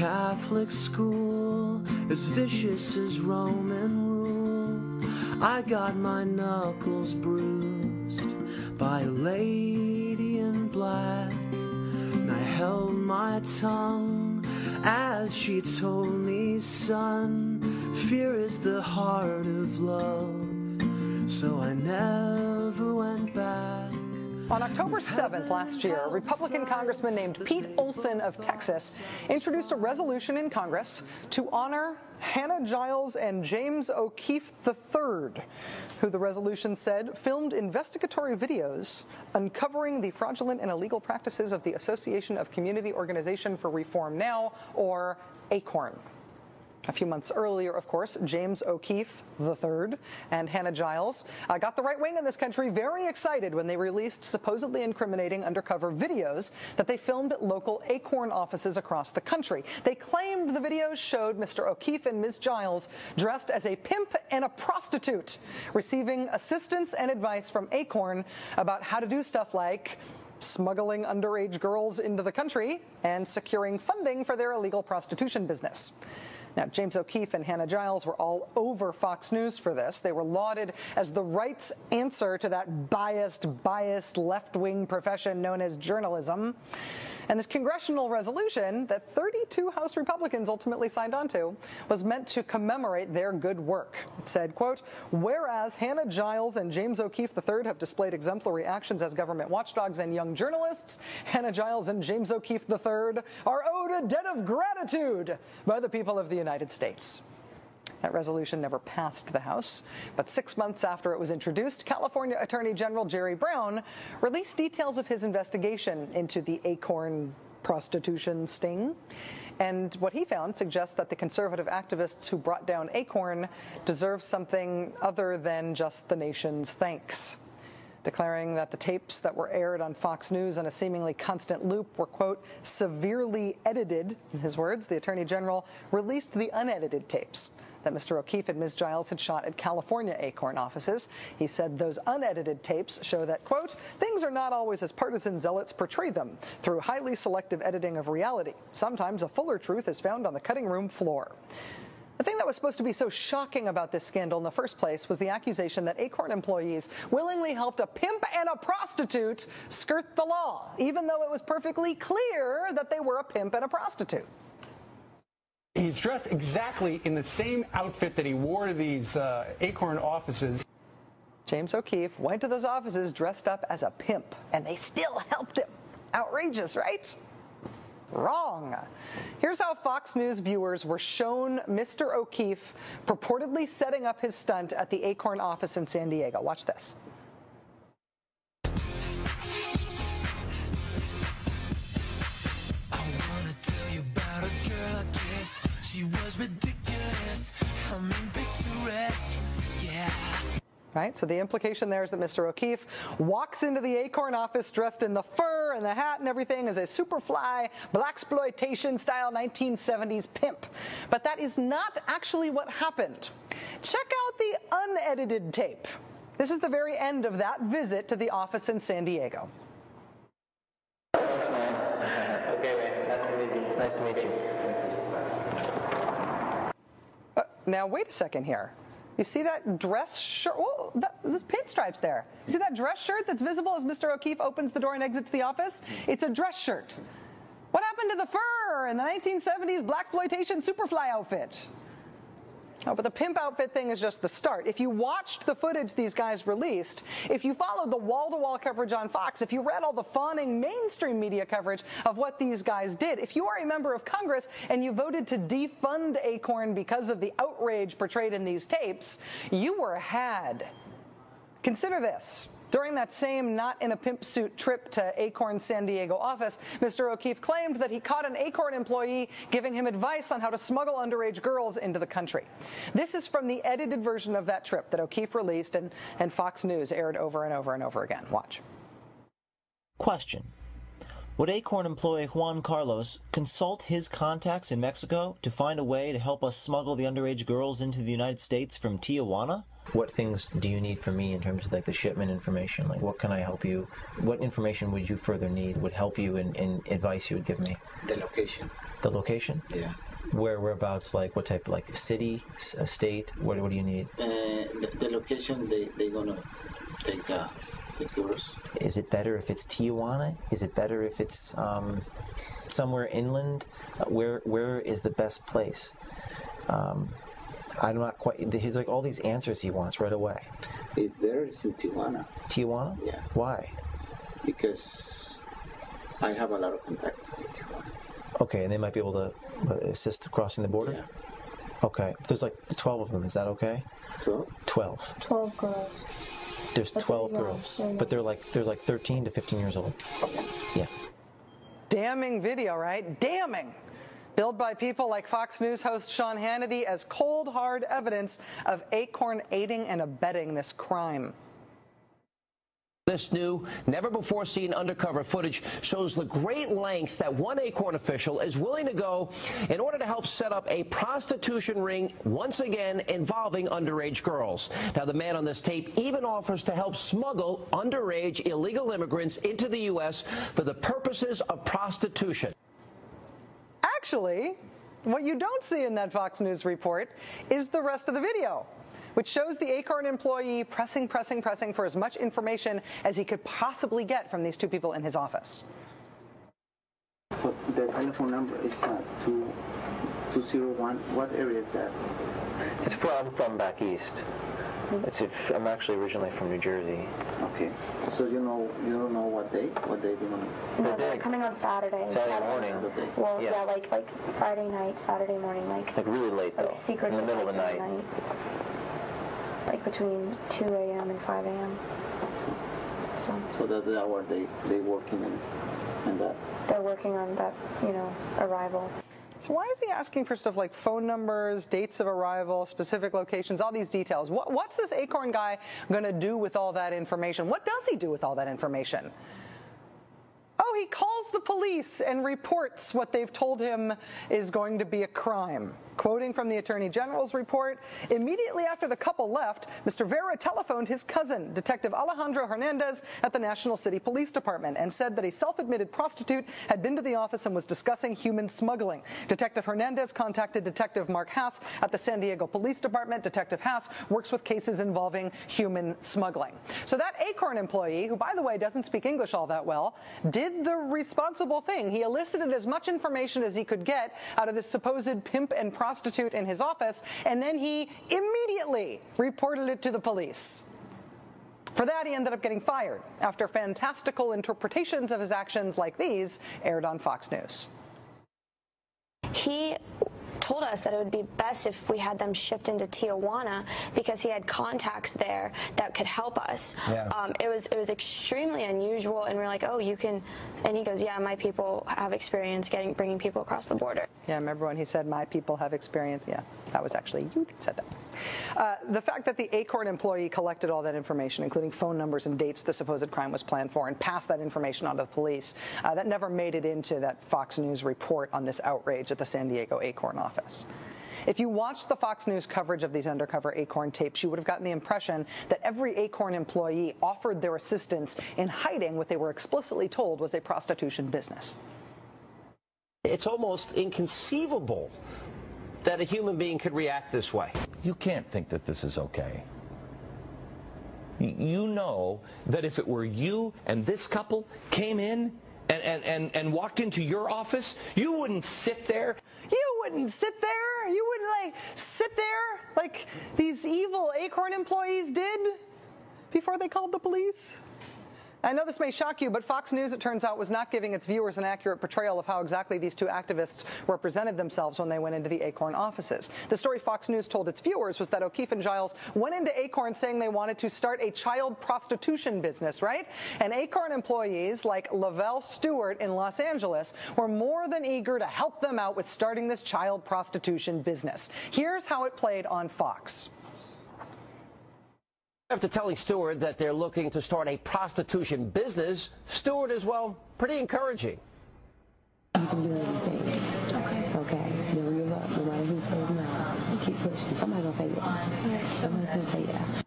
Catholic school, as vicious as Roman rule, I got my knuckles bruised by a lady in black. And I held my tongue as she told me, son, fear is the heart of love. So I never went back. On October 7th last year, a Republican congressman named Pete Olson of Texas introduced a resolution in Congress to honor Hannah Giles and James O'Keefe III, who the resolution said filmed investigatory videos uncovering the fraudulent and illegal practices of the Association of Community Organization for Reform Now, or ACORN. A few months earlier, of course, James O'Keefe III and Hannah Giles uh, got the right wing in this country very excited when they released supposedly incriminating undercover videos that they filmed at local Acorn offices across the country. They claimed the videos showed Mr. O'Keefe and Ms. Giles dressed as a pimp and a prostitute, receiving assistance and advice from Acorn about how to do stuff like smuggling underage girls into the country and securing funding for their illegal prostitution business. Now, James O'Keefe and Hannah Giles were all over Fox News for this. They were lauded as the right's answer to that biased, biased left wing profession known as journalism. And this congressional resolution that 32 House Republicans ultimately signed onto was meant to commemorate their good work. It said, quote, whereas Hannah Giles and James O'Keefe III have displayed exemplary actions as government watchdogs and young journalists, Hannah Giles and James O'Keefe III are owed a debt of gratitude by the people of the United States. That resolution never passed the House, but six months after it was introduced, California Attorney General Jerry Brown released details of his investigation into the Acorn prostitution sting. And what he found suggests that the conservative activists who brought down Acorn deserve something other than just the nation's thanks declaring that the tapes that were aired on Fox News in a seemingly constant loop were, quote, severely edited. In his words, the Attorney General released the unedited tapes that Mr. O'Keefe and Ms. Giles had shot at California Acorn offices. He said those unedited tapes show that, quote, things are not always as partisan zealots portray them through highly selective editing of reality. Sometimes a fuller truth is found on the cutting room floor. The thing that was supposed to be so shocking about this scandal in the first place was the accusation that Acorn employees willingly helped a pimp and a prostitute skirt the law, even though it was perfectly clear that they were a pimp and a prostitute. He's dressed exactly in the same outfit that he wore to these uh, Acorn offices. James O'Keefe went to those offices dressed up as a pimp, and they still helped him. Outrageous, right? Wrong. Here's how Fox News viewers were shown Mr. O'Keefe purportedly setting up his stunt at the Acorn office in San Diego. Watch this. She was ridiculous. I mean, picturesque. Yeah. Right? So the implication there is that Mr. O'Keefe walks into the Acorn office dressed in the fur and the hat and everything as a superfly, blaxploitation style 1970s pimp. But that is not actually what happened. Check out the unedited tape. This is the very end of that visit to the office in San Diego. (laughs) Okay, man. Nice to meet you. Nice to meet you. Uh, now, wait a second here. You see that dress shirt? Oh, the pinstripes there. See that dress shirt that's visible as Mr. O'Keefe opens the door and exits the office? It's a dress shirt. What happened to the fur and the 1970s blaxploitation superfly outfit? Oh, but the pimp outfit thing is just the start. If you watched the footage these guys released, if you followed the wall to wall coverage on Fox, if you read all the fawning mainstream media coverage of what these guys did, if you are a member of Congress and you voted to defund Acorn because of the outrage portrayed in these tapes, you were had. Consider this. During that same not in a pimp suit trip to Acorn's San Diego office, Mr. O'Keefe claimed that he caught an Acorn employee giving him advice on how to smuggle underage girls into the country. This is from the edited version of that trip that O'Keefe released and, and Fox News aired over and over and over again. Watch. Question. Would Acorn employee Juan Carlos consult his contacts in Mexico to find a way to help us smuggle the underage girls into the United States from Tijuana? What things do you need from me in terms of like the shipment information? Like what can I help you? What information would you further need? Would help you in, in advice you would give me? The location. The location? Yeah. Where whereabouts? Like what type? Like city, uh, state? What what do you need? Uh, the, the location they they gonna take the the girls. Is it better if it's Tijuana? Is it better if it's um, somewhere inland? Uh, where where is the best place? Um, I'm not quite. He's like all these answers he wants right away. It's better it's in Tijuana Tijuana? Yeah. Why? because I have a lot of contacts in Tijuana. Okay, and they might be able to uh, assist crossing the border. Yeah. Okay, there's like 12 of them. Is that okay? 12. 12. 12 girls. There's But 12 they're girls, they're young. but they're like there's like 13 to 15 years old. Yeah. Damning video, right? Damning. Billed by people like Fox News host Sean Hannity as cold, hard evidence of Acorn aiding and abetting this crime. This new, never before seen undercover footage shows the great lengths that one Acorn official is willing to go in order to help set up a prostitution ring, once again involving underage girls. Now, the man on this tape even offers to help smuggle underage illegal immigrants into the U.S. for the purposes of prostitution. Actually, what you don't see in that Fox News report is the rest of the video, which shows the Acorn employee pressing, pressing, pressing for as much information as he could possibly get from these two people in his office. So the telephone number is uh, two two zero one. What area is that? It's from I'm from back east. It's if, I'm actually originally from New Jersey. Okay. So you know you don't know what day? What day do you want? No, they're coming on Saturday. Saturday morning. Well, Yeah. yeah. like like Friday night, Saturday morning, like Like really late though. like secret in the middle of the like, night. like between 2 a.m. and 5 a.m. So So that's the hour they they working and and that. they're working on that, you know, arrival. So why is he asking for stuff like phone numbers, dates of arrival, specific locations, all these details? What, what's this Acorn guy going to do with all that information? What does he do with all that information? Oh, he calls the police and reports what they've told him is going to be a crime. Quoting from the Attorney General's report, immediately after the couple left, Mr. Vera telephoned his cousin, Detective Alejandro Hernandez, at the National City Police Department and said that a self admitted prostitute had been to the office and was discussing human smuggling. Detective Hernandez contacted Detective Mark Haas at the San Diego Police Department. Detective Haas works with cases involving human smuggling. So that Acorn employee, who by the way doesn't speak English all that well, did the responsible thing. He elicited as much information as he could get out of this supposed pimp and prostitute in his office, and then he immediately reported it to the police. For that, he ended up getting fired after fantastical interpretations of his actions like these aired on Fox News. He told us that it would be best if we had them shipped into Tijuana because he had contacts there that could help us. Yeah. Um, it was it was extremely unusual, and we're like, oh, you can. And he goes, yeah, my people have experience getting bringing people across the border. Yeah, I remember when he said, My people have experience? Yeah, that was actually you that said that. Uh, the fact that the Acorn employee collected all that information, including phone numbers and dates the supposed crime was planned for, and passed that information on to the police, uh, that never made it into that Fox News report on this outrage at the San Diego Acorn office. If you watched the Fox News coverage of these undercover Acorn tapes, you would have gotten the impression that every Acorn employee offered their assistance in hiding what they were explicitly told was a prostitution business. It's almost inconceivable that a human being could react this way. You can't think that this is okay. You know that if it were you and this couple came in and, and, and, and walked into your office, you wouldn't sit there. You wouldn't sit there. You wouldn't like sit there like these evil Acorn employees did before they called the police. I know this may shock you, but Fox News, it turns out, was not giving its viewers an accurate portrayal of how exactly these two activists represented themselves when they went into the Acorn offices. The story Fox News told its viewers was that O'Keefe and Giles went into Acorn saying they wanted to start a child prostitution business, right? And Acorn employees like Lavelle Stewart in Los Angeles were more than eager to help them out with starting this child prostitution business. Here's how it played on Fox. After telling Stewart that they're looking to start a prostitution business, Stewart is, well, pretty encouraging. You can do anything. Okay. Okay. Never give up. No matter who says no. Keep pushing. Somebody's gonna say yeah. Somebody's gonna say yeah.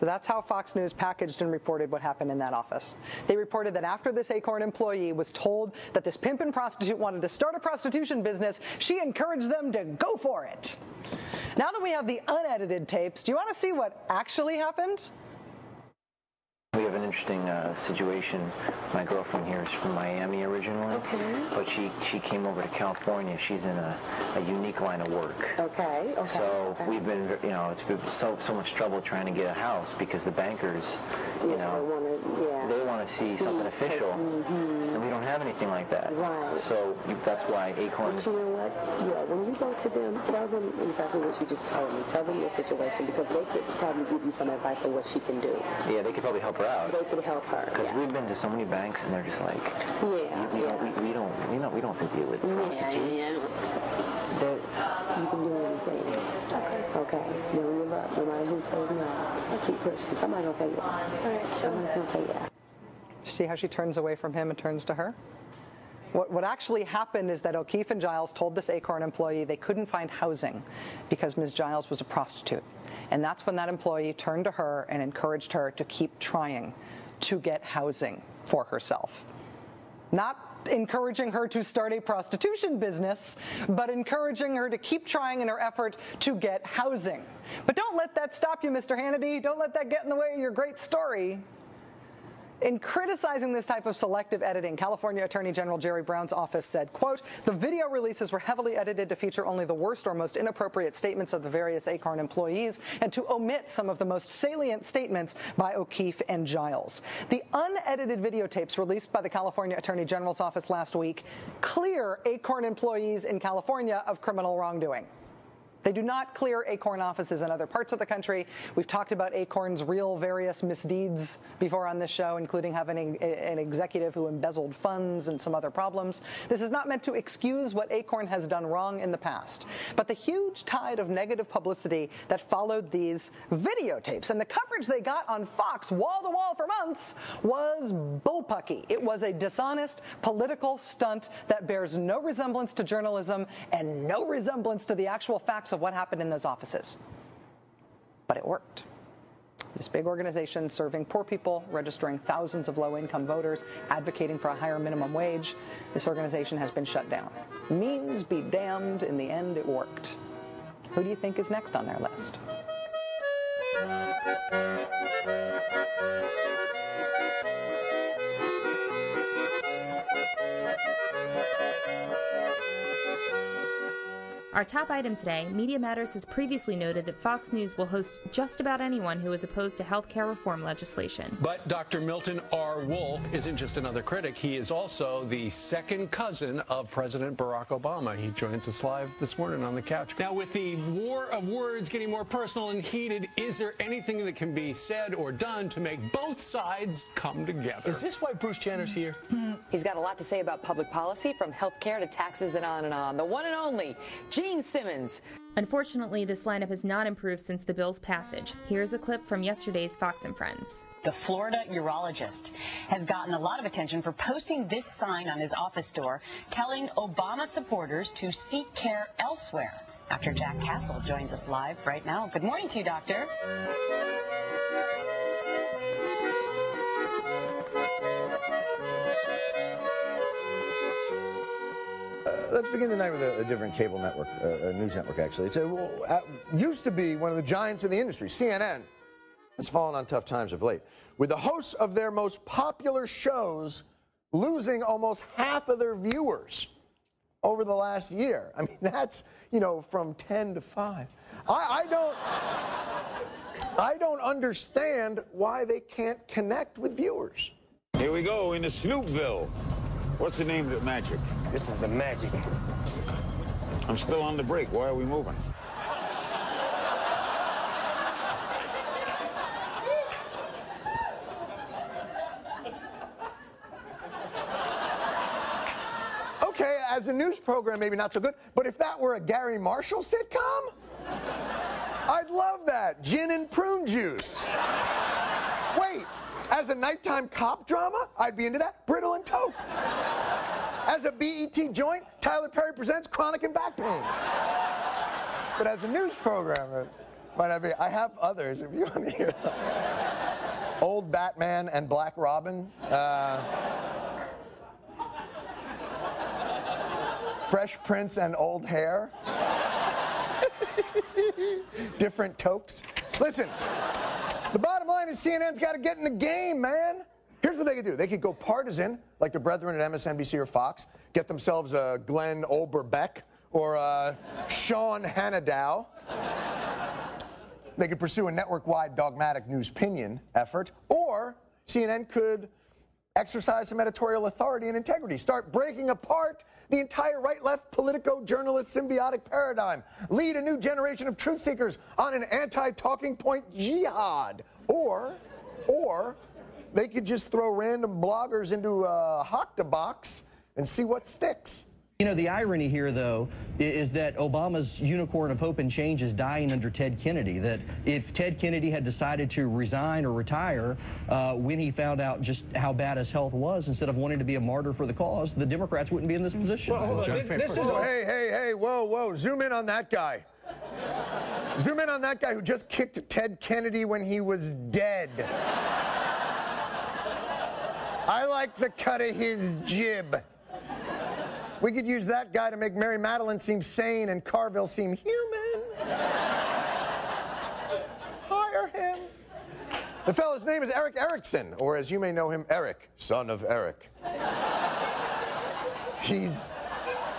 So that's how Fox News packaged and reported what happened in that office. They reported that after this Acorn employee was told that this pimp and prostitute wanted to start a prostitution business, she encouraged them to go for it. Now that we have the unedited tapes, do you want to see what actually happened? We have an interesting uh, situation. My girlfriend here is from Miami originally, but she she came over to California. She's in a, a unique line of work. Okay. Okay. So okay. we've been, you know, it's been so so much trouble trying to get a house because the bankers, you Yeah, know, they wanna- yeah. they want to see something official, and we don't have anything like that. Right. So that's why Acorn. But you know what? Yeah, when you go to them, tell them exactly what you just told me. Tell them your situation because they could probably give you some advice on what she can do. Yeah, they could probably help her out. They could help her. Because yeah. we've been to so many banks and they're just like, Yeah, we, we, yeah. don't, we, we don't, we don't, we don't have to deal with Yeah, prostitutes. yeah. They- You can do anything. Okay. Okay. Don't give up. No matter who says no. Keep pushing. Somebody's gonna say yeah. All right. Somebody's gonna say yeah. See how she turns away from him and turns to her? What, what actually happened is that O'Keefe and Giles told this Acorn employee they couldn't find housing because Ms. Giles was a prostitute. And that's when that employee turned to her and encouraged her to keep trying to get housing for herself. Not encouraging her to start a prostitution business, but encouraging her to keep trying in her effort to get housing. But don't let that stop you, Mr. Hannity. Don't let that get in the way of your great story. In criticizing this type of selective editing, California Attorney General Jerry Brown's office said, quote, the video releases were heavily edited to feature only the worst or most inappropriate statements of the various Acorn employees and to omit some of the most salient statements by O'Keefe and Giles. The unedited videotapes released by the California Attorney General's office last week clear Acorn employees in California of criminal wrongdoing. They do not clear Acorn offices in other parts of the country. We've talked about Acorn's real various misdeeds before on this show, including having an executive who embezzled funds and some other problems. This is not meant to excuse what Acorn has done wrong in the past. But the huge tide of negative publicity that followed these videotapes and the coverage they got on Fox wall to wall for months was bullpucky. It was a dishonest political stunt that bears no resemblance to journalism and no resemblance to the actual facts of what happened in those offices. But it worked. This big organization serving poor people, registering thousands of low income voters, advocating for a higher minimum wage, this organization has been shut down. Means be damned, in the end, it worked. Who do you think is next on their list? Our top item today Media Matters has previously noted that Fox News will host just about anyone who is opposed to health care reform legislation. But Dr. Milton R. Wolf isn't just another critic. He is also the second cousin of President Barack Obama. He joins us live this morning on the couch. Now, with the war of words getting more personal and heated, is there anything that can be said or done to make both sides come together? Is this why Bruce Jenner's here? Hmm, he's got a lot to say about public policy, from health care to taxes and on and on. The one and only Gene Simmons. Unfortunately, this lineup has not improved since the bill's passage. Here's a clip from yesterday's Fox and Friends. The Florida urologist has gotten a lot of attention for posting this sign on his office door telling Obama supporters to seek care elsewhere. Dr. Jack Cassell joins us live right now. Good morning to you, Doctor. Let's begin the night with a, a different cable network, uh, a news network actually. It's a, well, uh, used to be one of the giants in the industry, CNN. Has fallen on tough times of late. With the hosts of their most popular shows losing almost half of their viewers over the last year. I mean, (laughs) that's, you know, from 10 to 5. I, I don't. I don't understand why they can't connect with viewers. Here we go into Snoopville. What's the name of the magic? This is the magic. I'm still on the break. Why are we moving? Okay, as a news program, maybe not so good, but if that were a Garry Marshall sitcom, I'd love that. Gin and prune juice. As a nighttime cop drama, I'd be into that. Brittle and Toke. As a BET joint, Tyler Perry presents Chronic and Back Pain. But as a news program, might not be. I have others if you want to hear them. Old Batman and Black Robin. Uh, Fresh Prince and Old Hair. (laughs) Different tokes. Listen, the bottom line is CNN's got to get in the game, man. Here's what they could do. They could go partisan, like the brethren at MSNBC or Fox, get themselves a Glenn Olberbeck or a Sean Hanadow. They could pursue a network-wide dogmatic news opinion effort, or CNN could exercise some editorial authority and integrity, start breaking apart the entire right-left politico-journalist symbiotic paradigm, lead a new generation of truth seekers on an anti-talking point jihad, or, or they could just throw random bloggers into a Hokta box and see what sticks. You know, the irony here, though, is that Obama's unicorn of hope and change is dying under Ted Kennedy. That if Ted Kennedy had decided to resign or retire uh, when he found out just how bad his health was, instead of wanting to be a martyr for the cause, the Democrats wouldn't be in this position. Oh, hey, hey, hey, whoa, whoa, zoom in on that guy. Zoom in on that guy who just kicked Ted Kennedy when he was dead. I like the cut of his jib. We could use that guy to make Mary Matalin seem sane and Carville seem human. Hire him. The fellow's name is Erick Erickson, or as you may know him, Eric, son of Eric. He's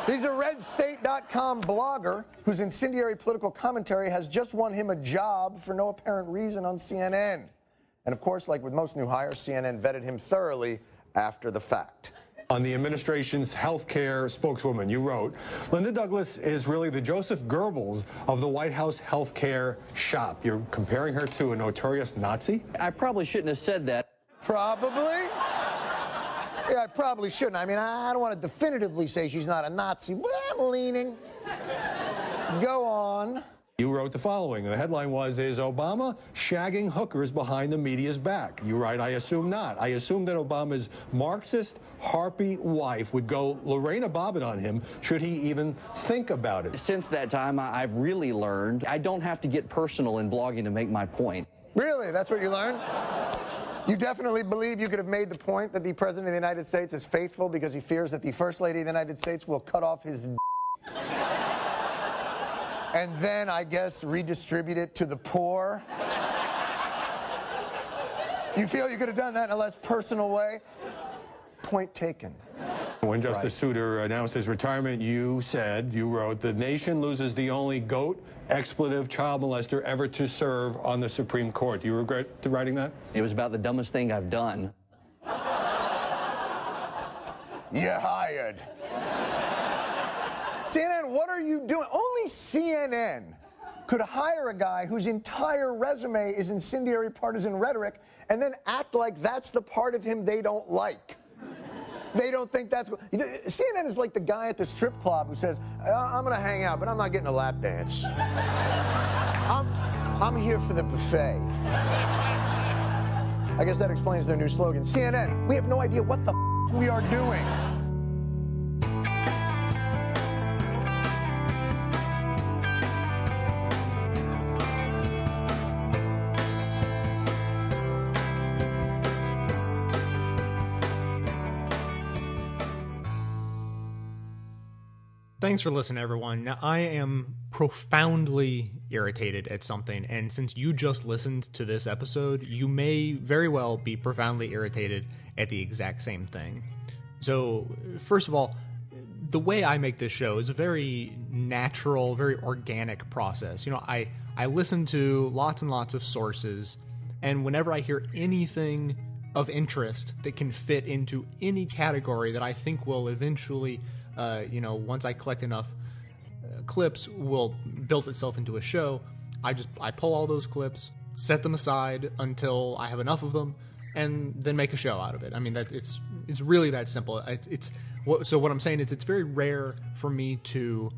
He's a RedState.com blogger whose incendiary political commentary has just won him a job for no apparent reason on CNN. And of course, like with most new hires, CNN vetted him thoroughly after the fact. On the administration's health care spokeswoman, you wrote, Linda Douglass is really the Joseph Goebbels of the White House health care shop. You're comparing her to a notorious Nazi? I probably shouldn't have said that. Probably. Yeah, I probably shouldn't. I mean, I don't want to definitively say she's not a Nazi, but I'm leaning. Go on. You wrote the following. The headline was, Is Obama shagging hookers behind the media's back? You write, I assume not. I assume that Obama's Marxist harpy wife would go Lorena Bobbitt on him should he even think about it. Since that time, I- I've really learned I don't have to get personal in blogging to make my point. Really? That's what you learned? You definitely believe you could have made the point that the President of the United States is faithful because he fears that the First Lady of the United States will cut off his d- and then, I guess, redistribute it to the poor? You feel you could have done that in a less personal way? Point taken. When Justice Right. Souter announced his retirement, you said, you wrote, the nation loses the only goat expletive child molester ever to serve on the Supreme Court. Do you regret writing that? It was about the dumbest thing I've done. You're hired. CNN, what are you doing? Only CNN could hire a guy whose entire resume is incendiary partisan rhetoric and then act like that's the part of him they don't like. They don't think that's what. CNN is like the guy at the strip club who says, "Uh, I'm going to hang out, but I'm not getting a lap dance. I'm, I'm here for the buffet. I guess that explains their new slogan. CNN, we have no idea what the we are doing. Thanks for listening, everyone. Now, I am profoundly irritated at something, and since you just listened to this episode, you may very well be profoundly irritated at the exact same thing. So, first of all, the way I make this show is a very natural, very organic process. You know, I I listen to lots and lots of sources, and whenever I hear anything of interest that can fit into any category that I think will eventually, uh, you know, once I collect enough uh, clips, will build itself into a show. I just I pull all those clips, set them aside until I have enough of them, and then make a show out of it. I mean that it's it's really that simple. It's, it's what, so what I'm saying is it's very rare for me to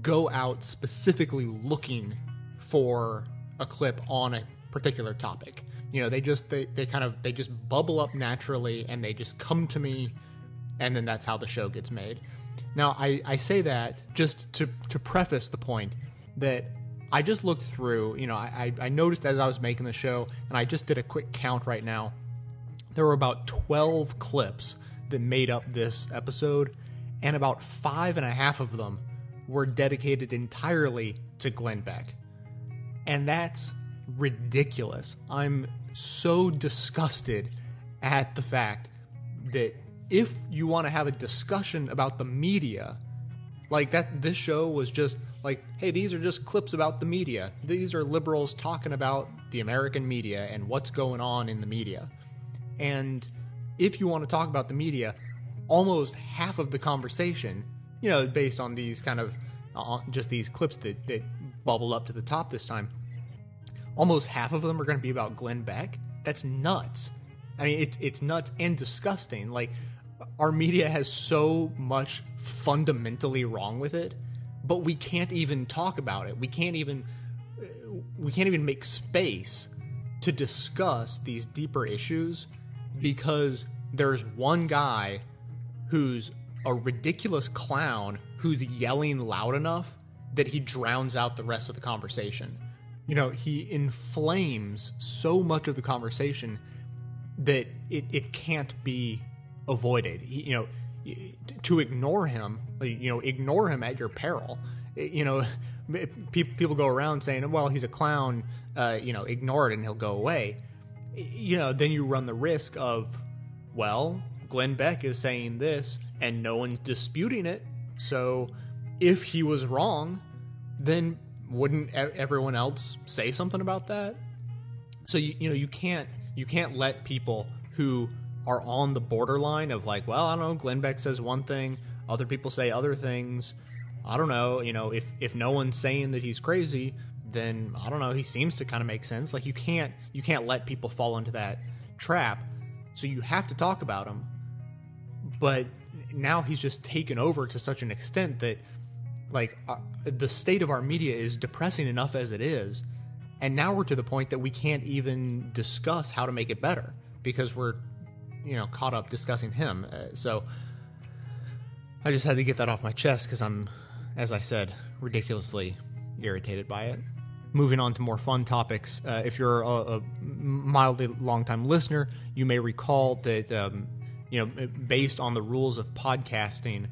go out specifically looking for a clip on a particular topic. You know, they just they, they kind of they just bubble up naturally and they just come to me and then that's how the show gets made. Now I, I say that just to to preface the point that I just looked through, you know, I, I noticed as I was making the show, and I just did a quick count right now. There were about 12 clips that made up this episode, and about five and a half of them were dedicated entirely to Glenn Beck. And that's ridiculous. I'm so disgusted at the fact that if you want to have a discussion about the media, like that this show was just like, hey, these are just clips about the media. These are liberals talking about the American media and what's going on in the media. And if you want to talk about the media, almost half of the conversation, you know, based on these kind of uh, just these clips that, that bubble up to the top this time, almost half of them are going to be about Glenn Beck. That's nuts. I mean, it's it's nuts and disgusting. Like our media has so much fundamentally wrong with it, but we can't even talk about it. We can't even we can't even make space to discuss these deeper issues because there's one guy who's a ridiculous clown who's yelling loud enough that he drowns out the rest of the conversation. You know, he inflames so much of the conversation that it, it can't be avoided. He, you know, to ignore him, you know, ignore him at your peril. You know, (laughs) people go around saying, "Well, he's a clown." Uh, you know, ignore it and he'll go away. You know, then you run the risk of, well, Glenn Beck is saying this and no one's disputing it. So, if he was wrong, then wouldn't everyone else say something about that? So you you know you can't you can't let people who are on the borderline of like, well, I don't know, Glenn Beck says one thing, other people say other things. I don't know, you know, if if no one's saying that he's crazy, then I don't know, he seems to kind of make sense. Like you can't you can't let people fall into that trap. So you have to talk about him. But now he's just taken over to such an extent that like uh, the state of our media is depressing enough as it is. And now we're to the point that we can't even discuss how to make it better because we're you know caught up discussing him. Uh, so I just had to get that off my chest because I'm, as I said, ridiculously irritated by it. Moving on to more fun topics. Uh, if you're a, a mildly long-time listener, you may recall that um, you know, based on the rules of podcasting,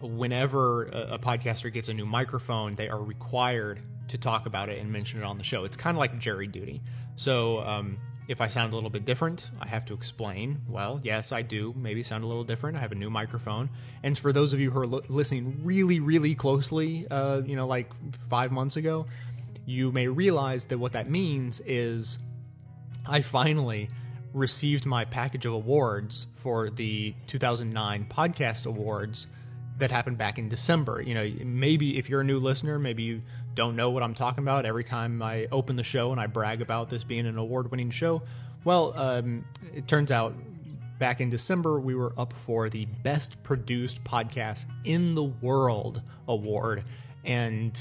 whenever a, a podcaster gets a new microphone, they are required to talk about it and mention it on the show. It's kind of like jury duty. So um, if I sound a little bit different, I have to explain. Well, yes, I do. Maybe sound a little different. I have a new microphone. And for those of you who are listening really, really closely, uh, you know, like five months ago, you may realize that what that means is I finally received my package of awards for the 2009 podcast awards that happened back in December. You know, maybe if you're a new listener, maybe you don't know what I'm talking about every time I open the show and I brag about this being an award winning show. Well, um, it turns out back in December, we were up for the Best Produced Podcast in the World award, and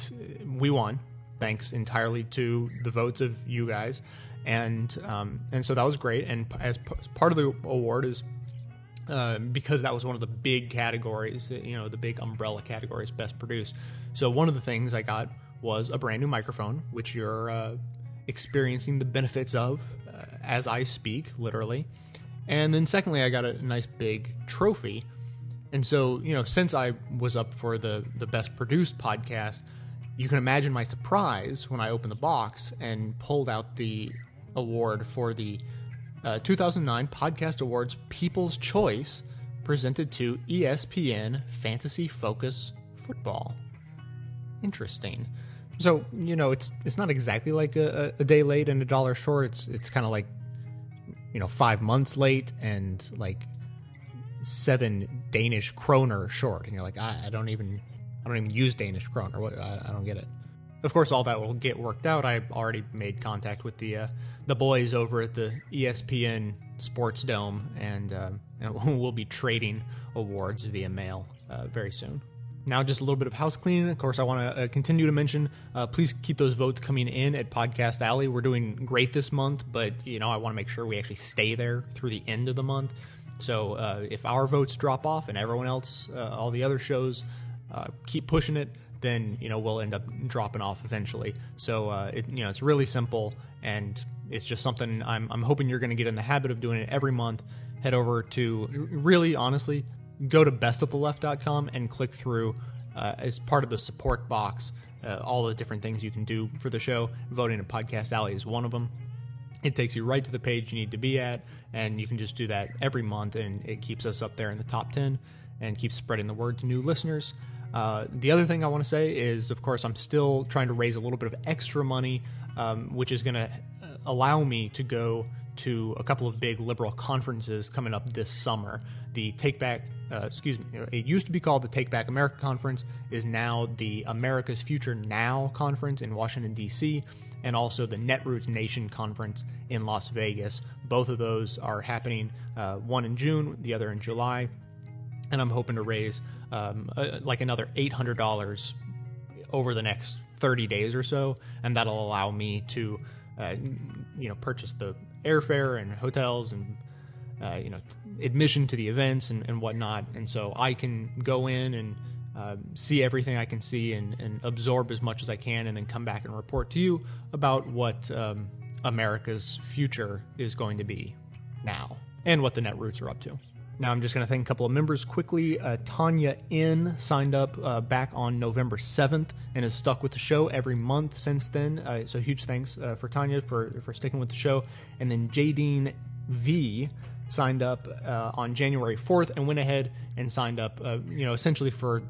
we won thanks entirely to the votes of you guys. And um, and so that was great. And as part of the award is uh, because that was one of the big categories, you know, the big umbrella categories, best produced. So one of the things I got was a brand new microphone, which you're uh, experiencing the benefits of uh, as I speak, literally. And then, secondly, I got a nice big trophy. And so, you know, since I was up for the the best produced podcast, you can imagine my surprise when I opened the box and pulled out the award for the uh, 2009 Podcast Awards People's Choice presented to ESPN Fantasy Focus Football. Interesting. So you know, it's it's not exactly like a, a day late and a dollar short. It's it's kind of like you know five months late and like seven Danish kroner short, and you're like, I, I don't even I don't even use Danish kroner. I, I don't get it. Of course, all that will get worked out. I already made contact with the uh, the boys over at the ESPN Sports Dome, and, uh, (laughs) we'll be trading awards via mail uh, very soon. Now, just a little bit of house cleaning. Of course, I want to uh, continue to mention. Uh, please keep those votes coming in at Podcast Alley. We're doing great this month, but you know I want to make sure we actually stay there through the end of the month. So uh, if our votes drop off and everyone else, uh, all the other shows, keep pushing it, then you know we'll end up dropping off eventually. So it, you know it's really simple, and it's just something I'm I'm hoping you're going to get in the habit of doing it every month. Head over to really honestly go to bestoftheleft.com and click through uh, as part of the support box uh, all the different things you can do for the show. Voting at Podcast Alley is one of them. It takes you right to the page you need to be at, and you can just do that every month, and it keeps us up there in the top 10 and keeps spreading the word to new listeners. Uh, the other thing I want to say is, of course, I'm still trying to raise a little bit of extra money, um, which is going to allow me to go to a couple of big liberal conferences coming up this summer. The Take Back, uh, excuse me, it used to be called the Take Back America Conference, is now the America's Future Now Conference in Washington, D.C., and also the Netroots Nation Conference in Las Vegas. Both of those are happening, uh, one in June, the other in July. And I'm hoping to raise um, uh, like another $800 over the next 30 days or so, and that'll allow me to, uh, you know, purchase the airfare and hotels and uh, you know admission to the events and, and whatnot, and so I can go in and uh, see everything I can see and, and absorb as much as I can, and then come back and report to you about what um, America's future is going to be now and what the Netroots are up to. Now, I'm just going to thank a couple of members quickly. Uh, Tanya N signed up uh, back on November 7th and has stuck with the show every month since then. Uh, so, huge thanks uh, for Tanya for, for sticking with the show. And then Jadine V signed up uh, on January 4th and went ahead and signed up, uh, you know, essentially for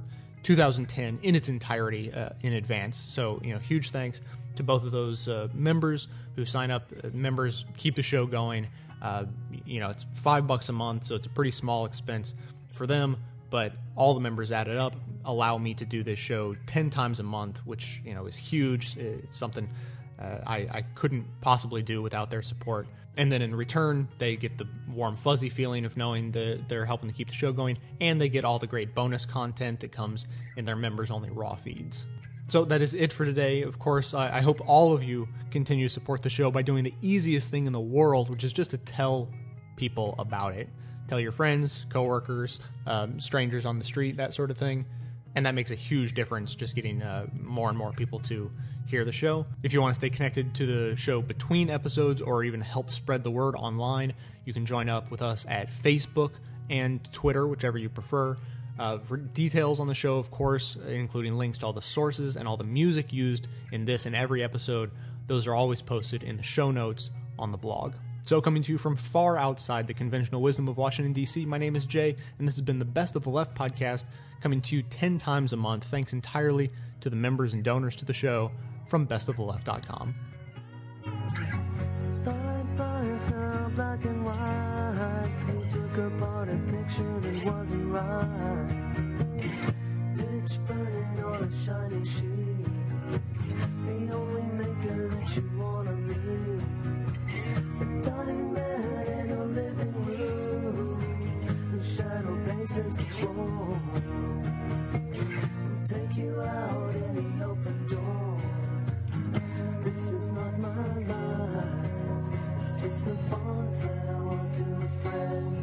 2010 in its entirety in advance. So, you know, huge thanks to both of those members who sign up. Members keep the show going. Uh, you know, it's five bucks a month, so it's a pretty small expense for them. But all the members added up allow me to do this show 10 times a month, which, you know, is huge. It's something uh, I, I couldn't possibly do without their support. And then in return, they get the warm, fuzzy feeling of knowing that they're helping to keep the show going, and they get all the great bonus content that comes in their members only raw feeds. So that is it for today. Of course, I, I hope all of you continue to support the show by doing the easiest thing in the world, which is just to tell people about it. Tell your friends, coworkers, um, strangers on the street, that sort of thing. And that makes a huge difference just getting uh, more and more people to hear the show. If you want to stay connected to the show between episodes or even help spread the word online, you can join up with us at Facebook and Twitter, whichever you prefer. Uh, for details on the show, of course, including links to all the sources and all the music used in this and every episode, those are always posted in the show notes on the blog. So, coming to you from far outside the conventional wisdom of Washington, D.C., my name is Jay, and this has been the Best of the Left podcast, coming to you 10 times a month, thanks entirely to the members and donors to the show from bestoftheleft.com. Points black and white. you took apart a picture that wasn't right. Pitch burning on a shining sheet. The only maker that you wanna meet. A dying man in a living room. Whose shadow paces the floor. Who'll take you out any open door. This is not my life. It's just a fond farewell to a friend.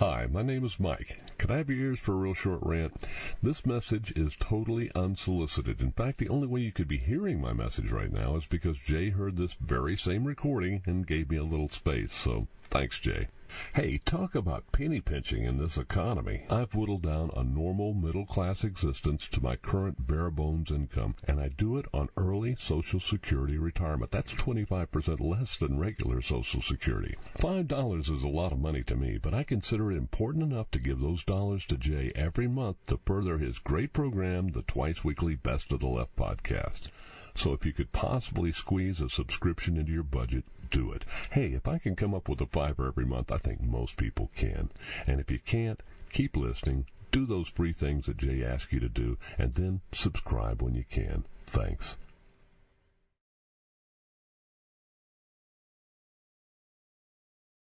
Hi, my name is Mike. Could I have your ears for a real short rant? This message is totally unsolicited. In fact, the only way you could be hearing my message right now is because Jay heard this very same recording and gave me a little space. So, thanks, Jay. Hey, talk about penny pinching in this economy. I've whittled down a normal middle class existence to my current bare bones income, and I do it on early Social Security retirement. That's 25% less than regular Social Security. $5 is a lot of money to me, but I consider it important enough to give those dollars to Jay every month to further his great program, the twice weekly Best of the Left podcast. So if you could possibly squeeze a subscription into your budget, do it. Hey, if I can come up with a fiver every month, I think most people can. And if you can't, keep listening, do those free things that Jay asks you to do, and then subscribe when you can. Thanks.